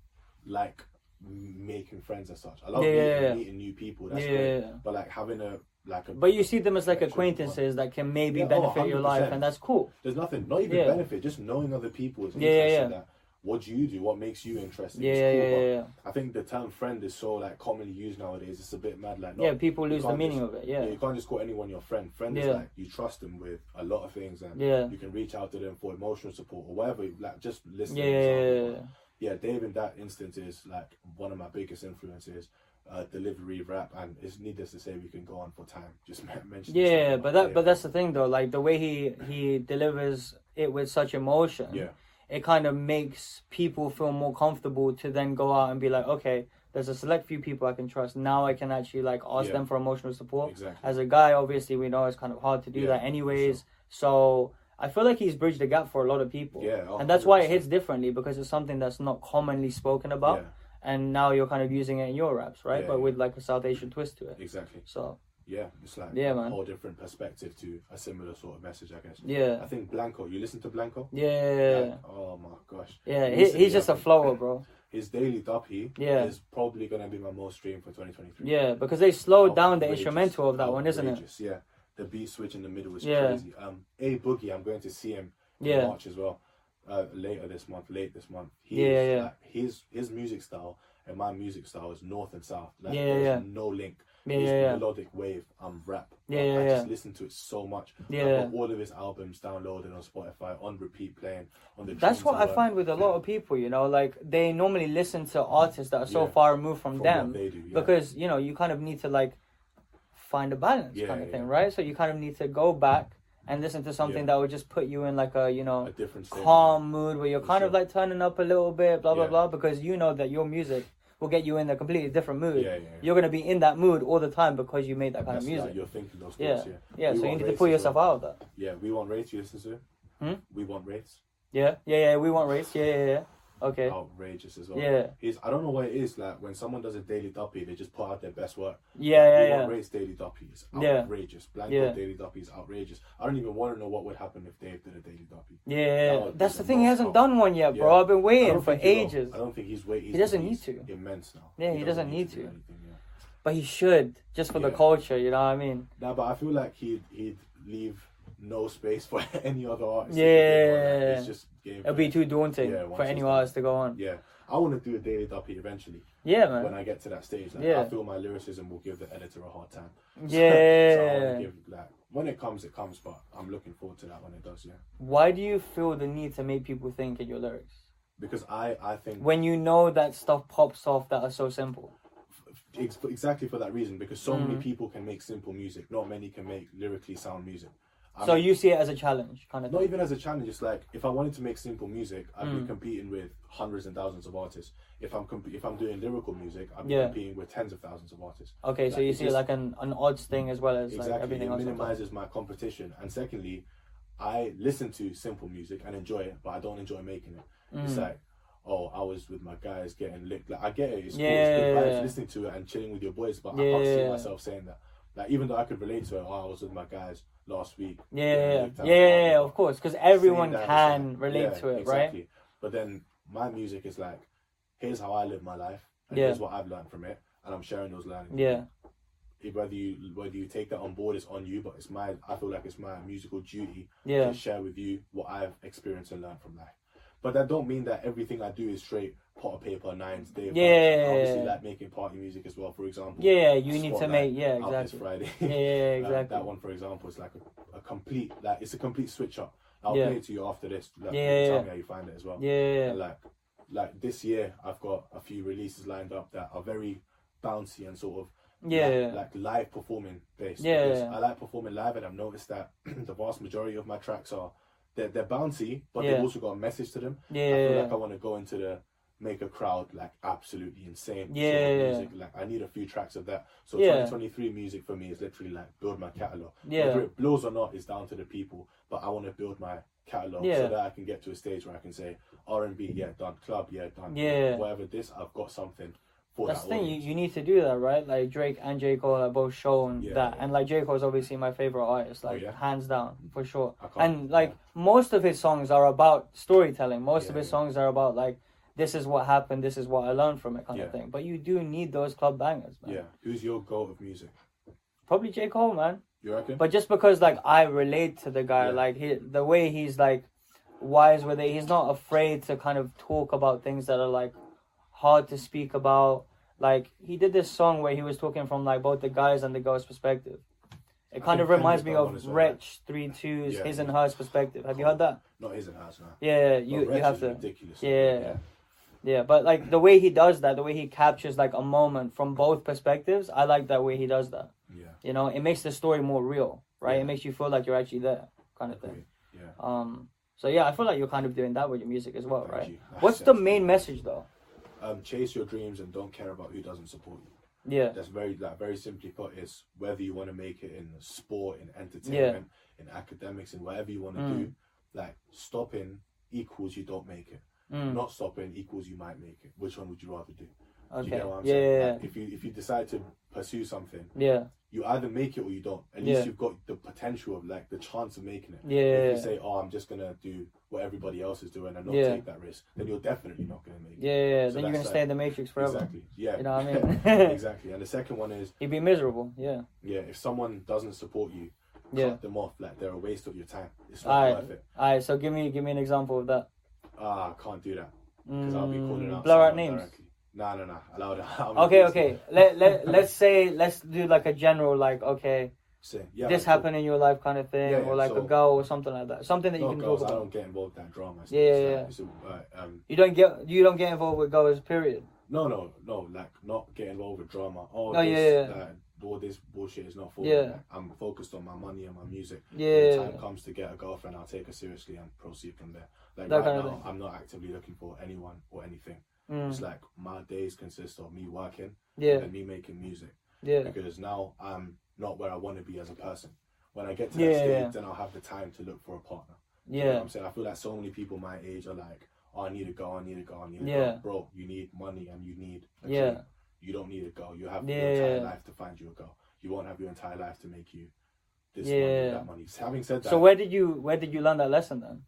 like making friends as such. I love Yeah, meeting, yeah, meeting new people. That's yeah, great. But like having a like a But you see them as like acquaintances that can maybe Yeah, oh, benefit your life, and that's cool. There's nothing, not even Yeah. benefit, just knowing other people interests yeah, and yeah. that. What do you do? What makes you interesting? Yeah, cool, yeah, yeah. I think the term friend is so like commonly used nowadays. It's a bit mad. Like, Yeah, people lose the meaning just- of it. Yeah, you can't just call anyone your friend. Friend is like you trust them with a lot of things, and yeah, you can reach out to them for emotional support or whatever. Like just listen. yeah, yeah, Dave in that instance is like one of my biggest influences. Uh, delivery, rap, and it's needless to say we can go on for time. Just mention. Yeah, but that but that's the thing though. Like the way he he delivers it with such emotion. yeah, it kind of makes people feel more comfortable to then go out and be like, okay, there's a select few people I can trust. Now I can actually like ask Yeah. them for emotional support. exactly. As a guy, obviously, we know it's kind of hard to do Yeah, that anyways. So I feel like he's bridged the gap for a lot of people. Yeah, oh, and that's why it hits differently because it's something that's not commonly spoken about. Yeah, And now you're kind of using it in your raps, right? Yeah, but yeah. with like a South Asian twist to it. exactly. So Yeah, it's like Yeah, a man. whole different perspective to a similar sort of message, I guess. yeah, I think Blanco. You listen to Blanco? yeah, Like, oh my gosh. yeah. He, he's just a flower, bro. His daily duppy Yeah. is probably gonna be my most stream for 2023. Yeah, because they slowed oh, down the instrumental of that one, isn't it? Yeah, the beat switch in the middle is Yeah. crazy. Um, A Boogie, I'm going to see him in Yeah. March as well. Uh, later this month, late this month. He Yeah, is, yeah. Like, his his music style and my music style is north and south. Like, Yeah, there's yeah. no link. Yeah, He's yeah, melodic wave. I'm rap. Yeah, I, yeah, I yeah. just listen to it so much. Yeah. I've got all of his albums downloaded on Spotify on repeat, playing on the. That's what I work. find with a lot of people, you know, like they normally listen to artists that are so far removed from, From them do, yeah. because, you know, you kind of need to like find a balance Yeah, kind of yeah, thing, right? So you kind of need to go back and listen to something Yeah. that would just put you in like a you know a different calm mood where you're For kind of like turning up a little bit, blah blah blah, because you know that your music will get you in a completely different mood. Yeah, yeah. yeah. You're gonna be in that mood all the time because you made that kind of like music. you're thinking those Yeah. thoughts. Yeah. yeah, We so you need to pull yourself out of that. Yeah, we want rates. You listen to? Hmm? Wewantwraiths. Yeah, yeah, yeah. Wewantwraiths. Yeah, yeah, yeah. Okay. Outrageous as well. Yeah, He's, I don't know what it is. Like when someone does a daily duppy, they just put out their best work. yeah, we yeah, yeah. rates daily duppy is Yeah. outrageous. Blanco Yeah. daily duppy is outrageous. I don't even want to know what would happen if Dave did a daily duppy. Yeah, That that's the thing. He hasn't out- done one yet, bro. Yeah. I've been waiting for ages, I don't think he's waiting. He doesn't need to. Immense now. Yeah, he doesn't need do to. anything, yeah. but he should just for the culture. You know what I mean? Nah, but I feel like he'd he'd leave no space for any other artist. Yeah. it's just game. It'll be too daunting Yeah, for any artist to go on. Yeah, I want to do a daily duppy eventually. Yeah, man. When. I get to that stage, like, Yeah. I feel my lyricism will give the editor a hard time. so I Yeah. to give like when it comes, it comes. But I'm looking forward to that when it does. Yeah, Why do you feel the need to make people think in your lyrics because I I think when you know that stuff pops off that are so simple? exactly for that reason because so Mm. many people can make simple music. Not many can make lyrically sound music. I so you see it as a challenge, kind of not thing. even as a challenge. It's like if I wanted to make simple music, I'd Mm. be competing with hundreds and thousands of artists. If I'm comp- if I'm doing lyrical music, I'm Yeah. competing with tens of thousands of artists. Okay, so you see just- like an, an odds thing as well as like exactly, everything it else. minimizes my competition. And secondly, I listen to simple music and enjoy it, but I don't enjoy making it. It's Mm. like, oh, I was with my guys getting licked. Like I get it. It's Yeah, cool. It's good yeah, vibes yeah. listening to it and chilling with your boys, but I can't see myself saying that. Like even though I could relate to it, oh, I was with my guys last week. Yeah, yeah, yeah, yeah, of yeah, the yeah, party. of course, because everyone can like- relate yeah, to it, right? exactly. But then my music is like, here's how I live my life, and Yeah. here's what I've learned from it, and I'm sharing those learnings. Yeah. Whether you whether you take that on board is on you, but it's my I feel like it's my musical duty yeah, to share with you what I've experienced and learned from life. But that don't mean that everything I do is straight pot of paper, nines, day. of Yeah. vibes. Obviously like making party music as well. For example, yeah. You need to make yeah, Out this exactly. Friday. Yeah, yeah, exactly. that one, for example, is like a, a complete like it's a complete switch up. I'll Yeah. play it to you after this. Like, Yeah, yeah, tell yeah. me how you find it as well. Yeah, And like like this year, I've got a few releases lined up that are very bouncy and sort of yeah, like, yeah, like live performing based. Yeah, yeah. I like performing live, and I've noticed that the vast majority of my tracks are they're, they're bouncy, but Yeah. they've also got a message to them. yeah, I feel yeah, like I want to go into the make a crowd like absolutely insane. of Yeah. music. Like I need a few tracks of that. So Yeah. 2023 music for me is literally like build my catalog. yeah. Whether it blows or not is down to the people, but I want to build my catalog Yeah. so that I can get to a stage where I can say R&B, yeah, done. Club, yeah, done. Yeah. Whatever this, I've got something for That's that the thing. You, audience. you need to do that, right? Like Drake and J Cole have both shown Yeah, that, yeah. and like J Cole is obviously my favorite artist, Oh, like yeah? hands down mm. for sure. And like yeah. most of his songs are about storytelling. Most of his yeah. songs are about like this is what happened, this is what I learned from it, kind Yeah. of thing. But you do need those club bangers, man. Yeah. Who's your goat of music? Probably J Cole, man. You reckon? But just because like I relate to the guy, Yeah. like he, the way he's like wise with it, he's not afraid to kind of talk about things that are like hard to speak about. Like he did this song where he was talking from like both the guys and the girls' perspective. It kind of reminds me of well, Wretch 32's, Yeah. his and hers perspective. Have you heard that? Not his and hers, no. Yeah, you you have to. Ridiculous. Yeah. Yeah, but like the way he does that, the way he captures like a moment from both perspectives, I like that way he does that. Yeah. You know, it makes the story more real, right? Yeah. It makes you feel like you're actually there, kind of thing. Yeah. Um, so yeah, I feel like you're kind of doing that with your music as well, Thank right? What's the main message though? Um, chase your dreams and don't care about who doesn't support you. Yeah, That's very like very simply put is whether you want to make it in sport, in entertainment, in academics, in whatever you want to Mm. do. Like stopping equals you don't make it. Mm, Not stopping equals you might make it. Which one would you rather do? Do you okay, what I'm yeah, saying? yeah, Like, if you if you decide to pursue something, yeah, you either make it or you don't. At Yeah. least you've got the potential of like the chance of making it. yeah, If yeah, you say, "Oh, I'm just gonna do what everybody else is doing and not Yeah. take that risk," then you're definitely not gonna make it. yeah, yeah. So Then you're gonna that's stay in the matrix forever. Exactly. Yeah. You know what I mean? exactly. And the second one is, You'd be miserable. Yeah, yeah, if someone doesn't support you, yeah. cut them off. Like they're a waste of your time. It's not worth it. All right, so give me give me an example of that. Ah, I can't do that because I'll be calling Mm, out. blow out names. Directly. Nah, nah, nah. Allow that. Okay, okay. Let let let's say let's do like a general like okay, Say, yeah, this cool. happened in your life kind of thing, Yeah, yeah, or like a girl or something like that. Something that you can girls, talk I don't get involved in that drama. Yeah, yeah, yeah. uh, um, You don't get you don't get involved with girls. Period. no, no, no. Like not get involved with drama. Oh, Oh, this, yeah, yeah. Uh, all this bullshit is not for me. Yeah. Like, I'm focused on my money and my music. When the Yeah. time comes to get a girlfriend, I'll take her seriously and proceed from there. Like That right kind of now, thing. I'm not actively looking for anyone or anything. Mm. It's like my days consist of me working Yeah. and me making music Yeah. because now I'm not where I want to be as a person. When I get to Yeah, that stage, yeah. then I'll have the time to look for a partner. You know what Yeah. I'm saying? I feel like so many people my age are like, oh, I need a girl, I need a girl, I need to Yeah. go. Bro, you need money and you need a Yeah. dream. You don't need a girl. You have Yeah, your entire yeah. life to find you a girl. You won't have your entire life to make you this Yeah. money, that money. Having said that, So where did you where did you learn that lesson then?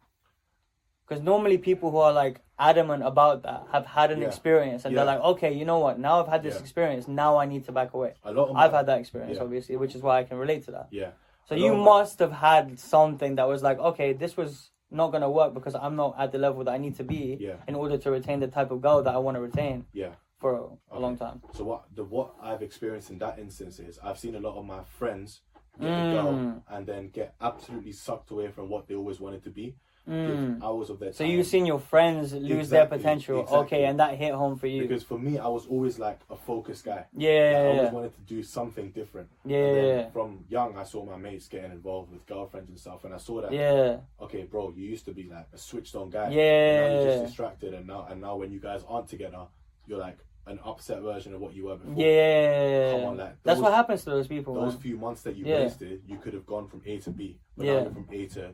Because normally people who are like adamant about that have had an Yeah. experience and they're like, okay, you know what? Now I've had this Yeah. experience. Now I need to back away. a lot of I've had that experience, Yeah. obviously, which is why I can relate to that. Yeah. So A you must have had something that was like, okay, this was not gonna work because I'm not at the level that I need to be Yeah. in order to retain the type of girl that I want to retain Yeah. for a, a long time. So what the what I've experienced in that instance is I've seen a lot of my friends get Mm. girl and then get absolutely sucked away from what they always wanted to be. Mm. Hours of their time. So you've seen your friends lose their potential, exactly. okay, and that hit home for you. because for me, I was always like a focused guy. yeah, Like, I always yeah. wanted to do something different. Yeah, And then yeah, From young, I saw my mates getting involved with girlfriends and stuff, and I saw that. yeah. Okay, bro, you used to be like a switched on guy. Yeah. Now you're just distracted, and now and now when you guys aren't together, you're like an upset version of what you were before. Yeah, Come on, like, that's what happens to those people. Those man. few months that you Yeah. wasted, you could have gone from A to B, but Yeah. now you're from A to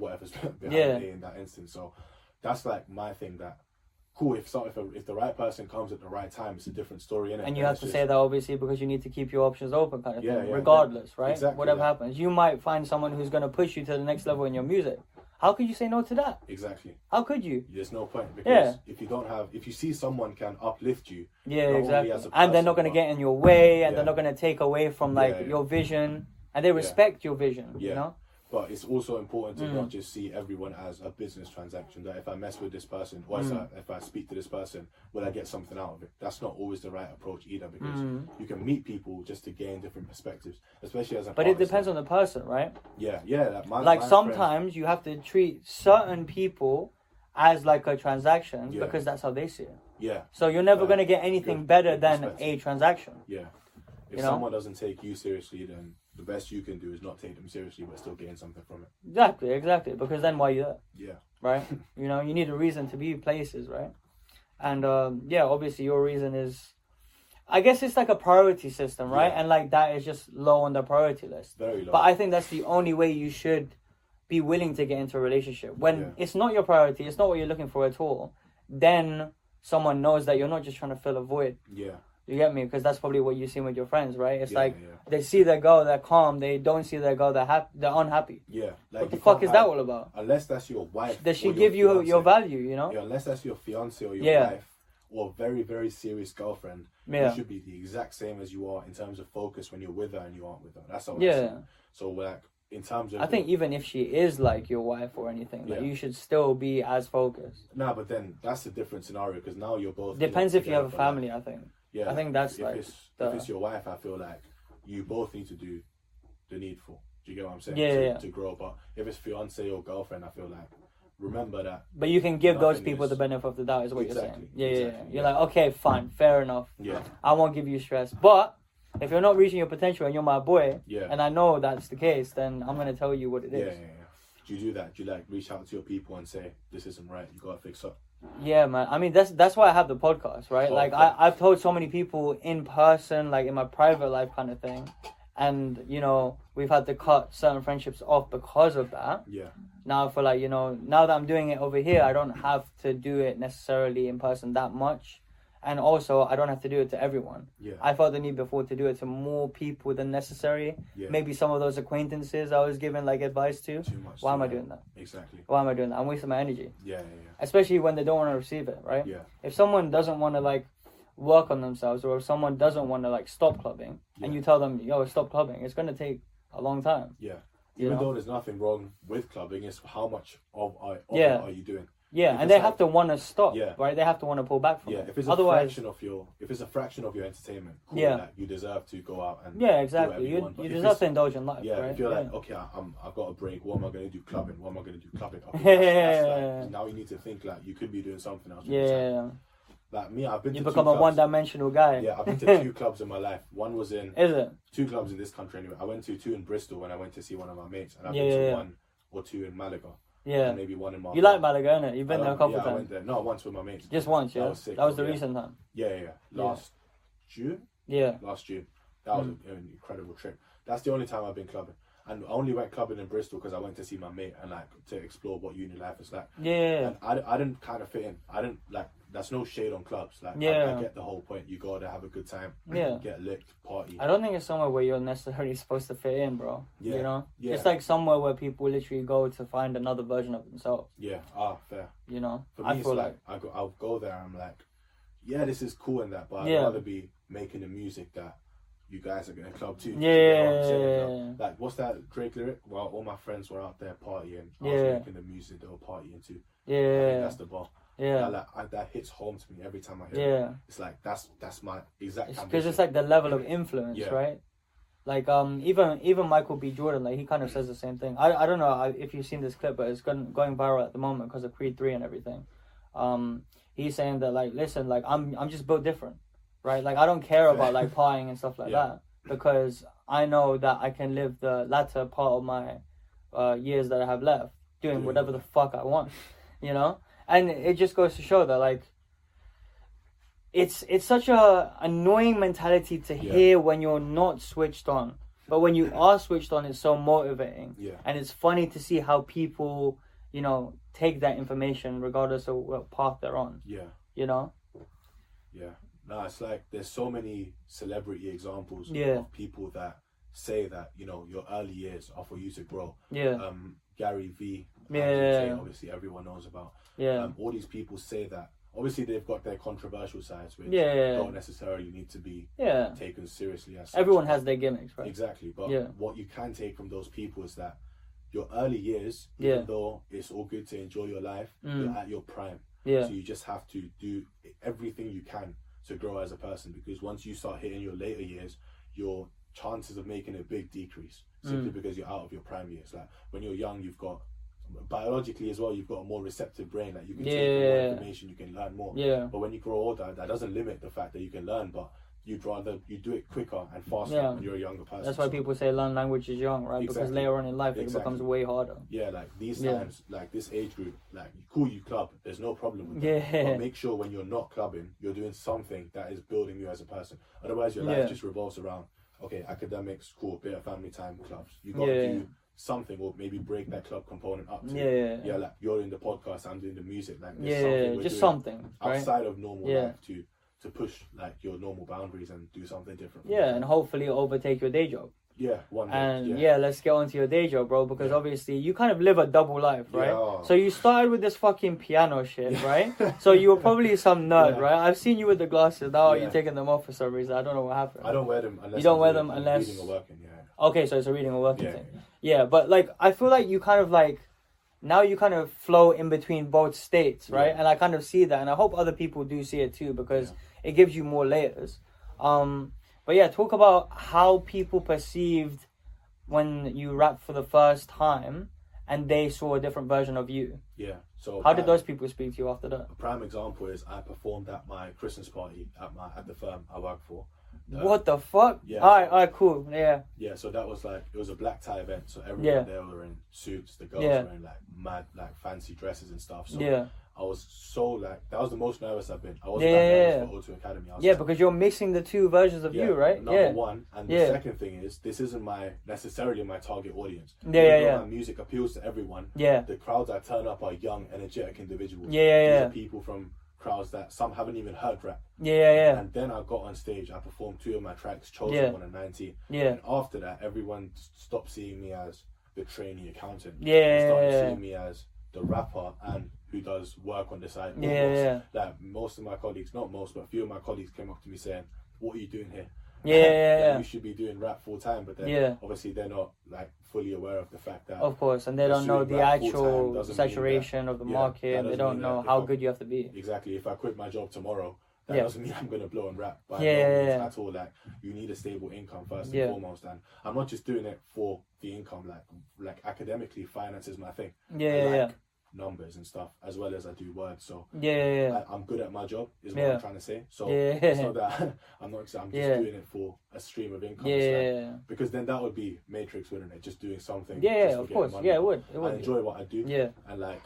whatever's behind Yeah. A in that instance. So that's like my thing. That cool if so, if, a, if the right person comes at the right time, it's a different story, innit? And you have to just- say that obviously because you need to keep your options open, kind of Yeah, thing, yeah, regardless, right? exactly, Whatever yeah. happens, you might find someone who's going to push you to the next level in your music. How could you say no to that? exactly. How could you? There's no point because Yeah. if you don't have, if you see someone can uplift you, Yeah, exactly. a And they're not going to get in your way, and Yeah. they're not going to take away from like Yeah, yeah. your vision, and they respect your vision. You know? But it's also important to Mm. not just see everyone as a business transaction. That if I mess with this person, or if Mm. I- if I speak to this person, will I get something out of it? That's not always the right approach either, because Mm. you can meet people just to gain different perspectives, especially as a. But it depends on the person, right? Yeah, yeah. Like, my, like my sometimes you have to treat certain people as like a transaction Yeah. because that's how they see it. yeah, So you're never going to get anything better than a transaction. yeah. If You know? someone doesn't take you seriously, then the best you can do is not take them seriously, but still gain something from it. Exactly, exactly. Because then why are you there, Yeah, right? you know, you need a reason to be places, right? And um, yeah, obviously your reason is, I guess it's like a priority system, right? Yeah. And like that is just low on the priority list. very low. But I think that's the only way you should be willing to get into a relationship. When Yeah. it's not your priority, it's not what you're looking for at all, then someone knows that you're not just trying to fill a void. yeah, You get me? Because that's probably what you've seen with your friends, right? It's yeah, like yeah, they see their girl, they're calm. They don't see their girl, they're happy, they're unhappy. yeah. Like what the fuck is that all about? Unless that's your wife. Does she give you your value? You know? Yeah, unless that's your fiance or your Yeah. wife or very very serious girlfriend, Yeah. you should be the exact same as you are in terms of focus when you're with her and you aren't with her. That's see Yeah. So like in terms of I think even if she is like your wife or anything, like you should still be as focused. nah, but then that's a different scenario because now you're both Depends if you have a family. I think. Yeah, I think that's if like it's the- if it's your wife, I feel like you both need to do the needful. Do you get what I'm saying? Yeah, to, yeah, yeah. to grow. But if it's fiance or girlfriend, I feel like remember that. But you can give those people is- the benefit of the doubt, is what you're saying. Yeah, yeah, yeah. You're yeah. like, okay, fine, fair enough. Yeah, I won't give you stress. But if you're not reaching your potential and you're my boy, yeah, and I know that's the case, then I'm gonna tell you what it yeah, is. yeah, yeah. Do you do that? Do you like reach out to your people and say this isn't right? You gotta fix up. Yeah, man. I mean, that's that's why I have the podcast, right? Oh, like, okay. I I've told so many people in person, like in my private life, kind of thing, and you know, we've had to cut certain friendships off because of that. Yeah, Now, for like you know, now that I'm doing it over here, I don't have to do it necessarily in person that much, and also I don't have to do it to everyone. yeah, I felt the need before to do it to more people than necessary. yeah. Maybe some of those acquaintances I was giving like advice to. too much. Why too am I doing that? Exactly. Why am I doing that? I'm wasting my energy, Yeah, yeah, especially when they don't want to receive it, right? yeah, yeah. if someone doesn't want to like work on themselves or if someone doesn't want to like stop clubbing and you tell them yo stop clubbing it's going to take a long time Yeah. You Even know? though there's nothing wrong with clubbing, it's how much of, of Yeah. it are you doing? Yeah If and they like- have to want to stop Yeah. right they have to want to pull back from Yeah. it If it's a otherwise fraction of your, if it's a fraction of your entertainment, cool, Yeah. like, you deserve to go out and yeah exactly you you, you deserve to indulge in life yeah. right If you're like, okay, I- I'm, I've got a break. What am I going to do? Clubbing. What am I going to do? Clubbing. Okay, Yeah. that's, that's like, now you need to think like you could be doing something else. with yeah Like me, I've been You become a clubs. one-dimensional guy. Yeah, I've been to two clubs in my life. One was in Is it? two clubs in this country anyway. I went to two in Bristol when I went to see one of my mates, and I've Yeah, been to yeah, yeah. one or two in Malaga, Yeah. maybe one in Malaga. You like Malaga, innit? You've been I there a couple yeah, I times. went there. No, once with my mates. Just once, yeah. That was sick. the yeah. recent time. Yeah, yeah, yeah. Yeah. Last June, Yeah. last June. That was Mm. an incredible trip. That's the only time I've been clubbing, and I only went clubbing in Bristol because I went to see my mate and like to explore what uni life is like. Yeah. And I, I didn't kind of fit in. I didn't like. That's no shade on clubs. Like, Yeah. I, get the whole point. You go there, have a good time, Yeah. get licked, party. I don't think it's somewhere where you're necessarily supposed to fit in, bro. Yeah, You know? yeah. It's like somewhere where people literally go to find another version of themselves. Yeah, ah, fair. You know? For me, I it's feel like, like, I go, I'll go there. I'm like, yeah, this is cool and that, but I'd rather be making the music that you guys are gonna club too. Yeah, You get what yeah, saying, yeah, yeah. Like, what's that Drake lyric? Well, all my friends were out there partying. I Yeah. was making the music they were partying too. Yeah, that's the bar. yeah, That, like, I, that hits home to me every time I hear it. yeah. It's like that's that's my exact. Because ambition. it's like the level of influence, Yeah. right? Like um, even even Michael B. Jordan, like he kind of says the same thing. I, I don't know if you've seen this clip, but it's going going viral at the moment because of Creed three and everything. Um, he's saying that like, listen, like I'm I'm just built different, right? Like I don't care about like partying and stuff like Yeah. that because I know that I can live the latter part of my uh, years that I have left doing Doing whatever the fuck I want, you know. And it just goes to show that like it's it's such a annoying mentality to Yeah. hear when you're not switched on. But when you are switched on, it's so motivating, yeah, and it's funny to see how people, you know, take that information regardless of what path they're on. yeah, You know, yeah. No, it's like there's so many celebrity examples Yeah. of people that say that you know your early years are for you to grow. yeah, Um, Gary V. Yeah, Andrew yeah, yeah. obviously everyone knows about. yeah, Um, all these people say that. Obviously, they've got their controversial sides, which Yeah, yeah, yeah. don't necessarily need to be yeah. taken seriously as such. Everyone has their gimmicks, right? Exactly, but Yeah. what you can take from those people is that your early years, Yeah. even though it's all good to enjoy your life, Mm. you're at your prime. Yeah, So you just have to do everything you can to grow as a person because once you start hitting your later years, your chances of making a big decrease simply Mm. because you're out of your prime years. Like when you're young, you've got biologically as well, you've got a more receptive brain. Like you can take in more Yeah. information, you can learn more. yeah, But when you grow older, that doesn't limit the fact that you can learn, but you'd rather you do it quicker and faster Yeah. when you're a younger person. that's why people say learn languages young, right? Because later on in life it becomes way harder. Yeah, like these Yeah. times, like this age group, like cool you club, there's no problem with that. Yeah. But make sure when you're not clubbing, you're doing something that is building you as a person. Otherwise, your life Yeah. just revolves around okay, academics, cool, bit of family time, clubs. You got to Yeah. do something or maybe break that club component up. To, Yeah, yeah, like you're in the podcast, I'm doing the music. Like yeah, something just doing something, right? outside of normal Yeah. life to to push like your normal boundaries and do something different. Yeah, and hopefully overtake your day job. yeah, one day. And yeah. yeah. let's get onto your day job, bro, because Yeah. obviously you kind of live a double life, right? Yeah. So you started with this fucking piano shit, right? so you were probably some nerd, Yeah. right? I've seen you with the glasses. Now Yeah. you're taking them off for some reason. I don't know what happened. I don't wear them unless You don't I'm wear reading- them unless- reading or working. Yeah, Okay, so it's a reading or working yeah, thing. Yeah, but like I feel like you kind of like now you kind of flow in between both states, right? Yeah. And I kind of see that, and I hope other people do see it too because it gives you more layers. Um, but yeah, talk about how people perceived when you rap for the first time and they saw a different version of you. yeah. So How did those people speak to you after that? A prime example is I performed at my Christmas party at my at the firm I work for. Uh, what the fuck? yeah. All right, all right, cool. Yeah, Yeah, so that was like it was a black tie event, so everyone Yeah. there were in suits. The girls Yeah. were in like mad, like fancy dresses and stuff. So yeah, I was so like that was the most nervous I've been. I wasn't Yeah, that yeah, nervous for O2 Academy. I was yeah. like, Because you're mixing the two versions of yeah, you, right? Number Yeah, one, and Yeah. the second thing is this isn't my necessarily my target audience. Yeah, Even yeah, yeah. My music appeals to everyone. yeah, The crowds that turn up are young, energetic individuals. Yeah, yeah, These yeah. are people from crowds that some haven't even heard rap. yeah, yeah, yeah, And then I got on stage, I performed two of my tracks, Chosen Yeah. 1 and 90. yeah. And after that, everyone stopped seeing me as the trainee accountant. Yeah, They yeah, started yeah. seeing me as the rapper and who does work on the side. Yeah, yeah. Like most of my colleagues, not most, but a few of my colleagues came up to me saying, What are you doing here? Yeah, yeah, Like, yeah. You should be doing rap full time, but then Yeah. obviously they're not like fully aware of the fact that Of course, and they don't know the actual saturation of the yeah, market. that They don't know how good you have to be. exactly if I quit my job tomorrow, that Yeah. doesn't mean I'm gonna blow and rap. By Yeah, no yeah, means yeah. at all. Like you need a stable income first and foremost, and I'm not just doing it for the income. Like like academically, finance is my thing. Yeah, I yeah, like numbers and stuff as well as I do words. So Yeah. I, I'm good at my job, is what. I'm trying to say. So Yeah. it's not that I'm not. I'm just doing it for a stream of income. yeah, It's like- because then that would be Matrix, wouldn't it? Just doing something. Yeah, yeah, of course. money. Yeah, it would. It I would. be. enjoy what I do, Yeah, and like,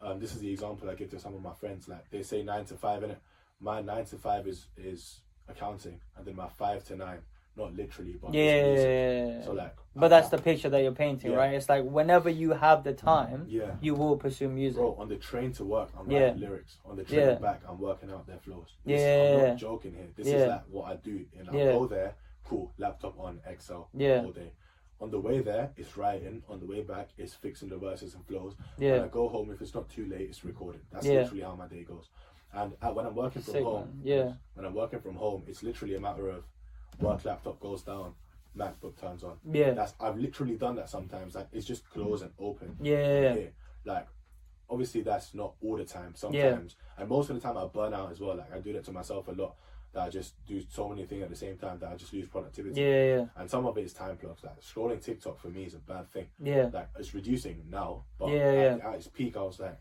um, this is the example I give to some of my friends. Like they say nine to five, in it. My nine to five is is accounting, and then my five to nine, not literally, but yeah, yeah, yeah, yeah. So like, But I- that's the picture that you're painting, Yeah. right? It's like whenever you have the time, yeah. you will pursue music. Bro, on the train to work, I'm Yeah. writing lyrics. On the train back, I'm working out their flows. Yeah, This- yeah, I'm not joking here. This is like what I do. And I go there, cool, laptop on, Excel Yeah. all day. On the way there, it's writing. On the way back, it's fixing the verses and flows. When Yeah, I go home, if it's not too late, it's recording. That's literally how my day goes. And uh, when I'm working from Sick, home, man. Yeah. when I'm working from home, it's literally a matter of work laptop goes down, MacBook turns on. yeah, That's I've literally done that sometimes. Like it's just close and open. yeah, yeah, yeah. Yeah, like obviously that's not all the time. Sometimes, and most of the time I burn out as well. Like I do that to myself a lot. That I just do so many things at the same time that I just lose productivity. yeah, yeah, And some of it is time blocks. Like scrolling TikTok for me is a bad thing. yeah. Like it's reducing now, but Yeah, at, yeah. at its peak I was like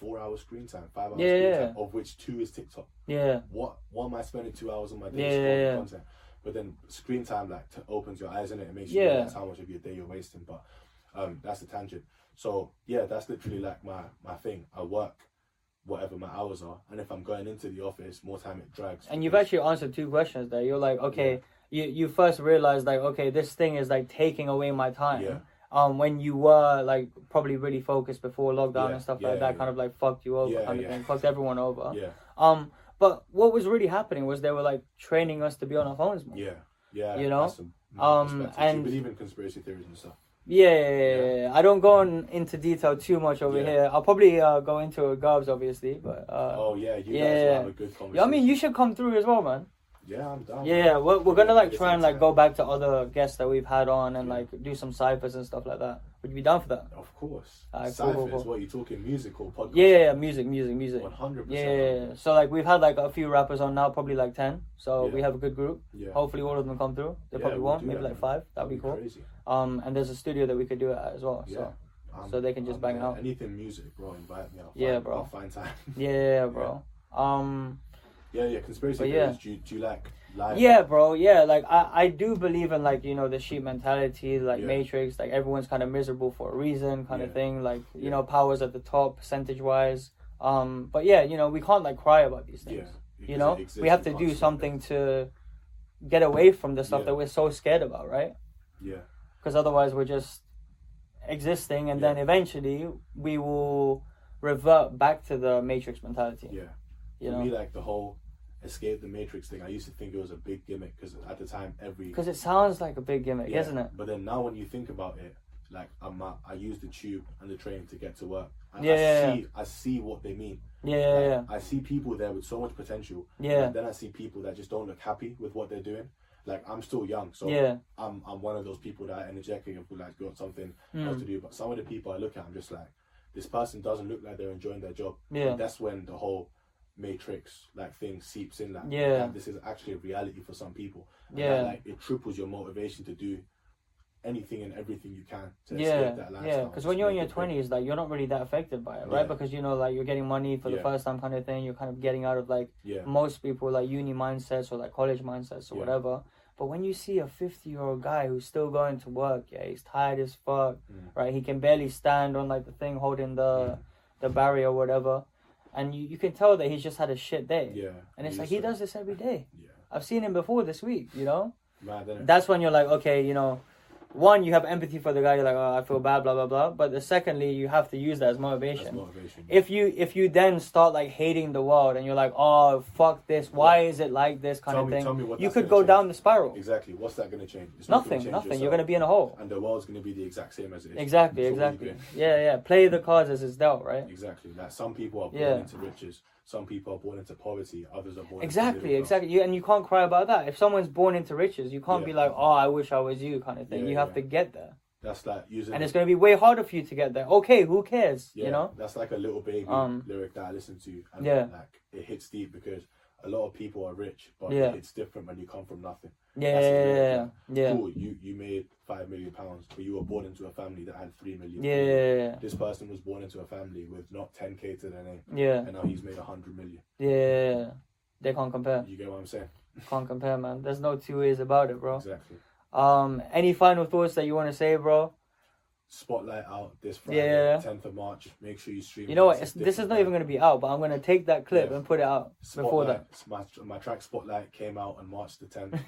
four hours screen time, five hours Yeah, screen yeah. time, of which two is TikTok. yeah. What what am I spending two hours on my day Yeah, yeah, yeah. content? But then screen time like t- opens your eyes in it and makes Yeah. you realize how much of your day you're wasting. But um, that's a tangent. So yeah, that's literally like my my thing. I work whatever my hours are, and if I'm going into the office, more time it drags. And you've actually answered two questions there. You're like, okay, you you first realized like, okay, this thing is like taking away my time. Yeah. Um, when you were like probably really focused before lockdown Yeah, and stuff yeah, like that, yeah. kind of like fucked you over, kind of thing, fucked everyone over. yeah, Um, but what was really happening was they were like training us to be on our phones more. yeah, yeah. You know? that's a mad Um, and- you believe in conspiracy theories and stuff. Yeah, yeah, yeah, yeah. I don't go on into detail too much over Yeah. here. I'll probably uh, go into garbs, obviously, but uh, oh yeah, you guys yeah. will have a good conversation. yeah, I mean, you should come through as well, man. Yeah, I'm down. Yeah, we're, we're gonna like try and like go back to other guests that we've had on and like do some ciphers and stuff like that. Would you be down for that? Of course. Alright, cool, Ciphers, cool, cool. what are you talking? Musical podcast? Yeah, yeah, yeah, music, music, music. One hundred Yeah, yeah, yeah. So like we've had like a few rappers on now, probably like ten. So Yeah. we have a good group. Yeah. Hopefully all of them come through. They Yeah, probably we'll won't. do Maybe that, like man. five. That'd be cool. Crazy. Um, and there's a studio that we could do it at as well. Yeah. So I'm- So they can just I'm bang out. Anything music, bro. Invite me. I'll Yeah, find, bro. I'll find time. yeah, yeah, yeah, bro. Um. Yeah, yeah. Conspiracy But theories. yeah. Do you, do you like live? Yeah, bro. Yeah, like I, I do believe in like you know the sheep mentality, like Yeah. Matrix. Like everyone's kind of miserable for a reason, kind of thing. Like you Yeah. know, powers at the top, percentage wise. Um, but yeah, you know, we can't like cry about these things. You know, we have to do it. something to get away from the stuff Yeah. that we're so scared about, right? Yeah. Because otherwise, we're just existing, and then eventually we will revert back to the Matrix mentality. Yeah. You For know, me, like the whole escape the matrix thing, I used to think it was a big gimmick because at the time every because it sounds like a big gimmick, Yeah, isn't it? But then now when you think about it, like I'm uh, I use the tube and the train to get to work. And Yeah, I yeah, see I see what they mean. Yeah, yeah, Like, yeah. I see people there with so much potential. Yeah. And then I see people that just don't look happy with what they're doing. Like I'm still young, so yeah. I'm I'm one of those people that are energetic and feel like got something Mm. else to do. But some of the people I look at, I'm just like, this person doesn't look like they're enjoying their job. Yeah. And that's when the whole matrix like thing seeps in. Like, Yeah. like, this is actually a reality for some people. And Yeah. that, like it triples your motivation to do anything and everything you can to Yeah, that yeah. Because when you're in your it big. twenties, like you're not really that affected by it, right? Yeah. Because you know, like you're getting money for the Yeah. first time, kind of thing. You're kind of getting out of like Yeah. most people like uni mindsets or like college mindsets or whatever. But when you see a 50 year old guy who's still going to work, yeah, he's tired as fuck, Mm. right? He can barely stand on like the thing holding the the barrier or whatever, and you, you can tell that he's just had a shit day. Yeah. And it's like he does this every day. Yeah. I've seen him before this week, you know. Mad. That's when you're like, okay, you know, one you have empathy for the guy. You're like, oh, I feel bad, blah blah blah. But the secondly, you have to use that as motivation motivation. if you if you then start like hating the world and you're like oh fuck this why is it like this kind Tell of me- thing tell me what you could go change. down the spiral exactly. What's that going to change? It's not nothing change nothing yourself. you're gonna be in a hole And the world's going to be the exact same as it is. exactly That's exactly yeah yeah play the cards as it's dealt right Exactly. Like some people are born Yeah. into riches, some people are born into poverty, others are born exactly into middle class. exactly you, and you can't cry about that if someone's born into riches you can't Yeah. be like oh i wish i was you kind of thing Yeah, you have yeah. to get there That's like using. and it's going to be way harder for you to get there okay who cares yeah, you know That's like a Lil Baby Um, lyric that I listen to, and yeah. like it hits deep because a lot of people are rich, but Yeah. it's different when you come from nothing. yeah yeah yeah, lyric, yeah, like, yeah. Cool, you you made five million pounds, but you were born into a family that had three million. Yeah, yeah, yeah, This person was born into a family with not 10k to their name, yeah, and now he's made a 100 million. yeah. They can't compare. You get what I'm saying? Can't compare, man. There's no two ways about it, bro. Exactly. Um, any final thoughts that you want to say, bro? Spotlight out this Friday, Yeah. 10th of March. Make sure you stream. You know what? This is not even going to be out, but I'm going to take that clip Yeah. and put it out before that. My, my track Spotlight came out on March the 10th.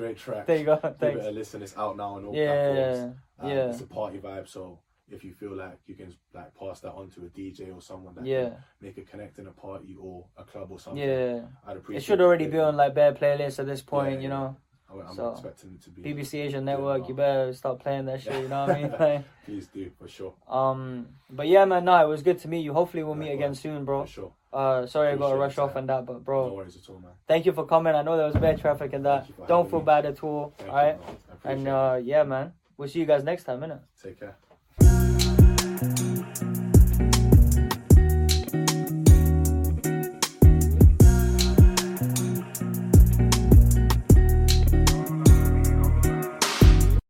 Great track. There you go. Give it a listen. It's out now on all Yeah, platforms. Um, yeah. It's a party vibe, so if you feel like you can like pass that on to a DJ or someone that Yeah, can make a connect in a party or a club or something, yeah. I'd appreciate It should already it. be on like bare playlists at this point, Yeah, you know. I- I'm so, expecting it to be. BBC Asian Network, you better start playing that shit. You know what I mean? Like, Please do for sure. um, but yeah, man, no, it was good to meet you. Hopefully, we'll meet again soon, bro. For sure. Uh, sorry I got to rush off and that, but No bro, worries at all, man. thank you for coming. I know there was bad traffic and that. Don't feel me. bad at all. Thank all right, you, man. I appreciate and uh, yeah, man, we'll see you guys next time, innit? Take care.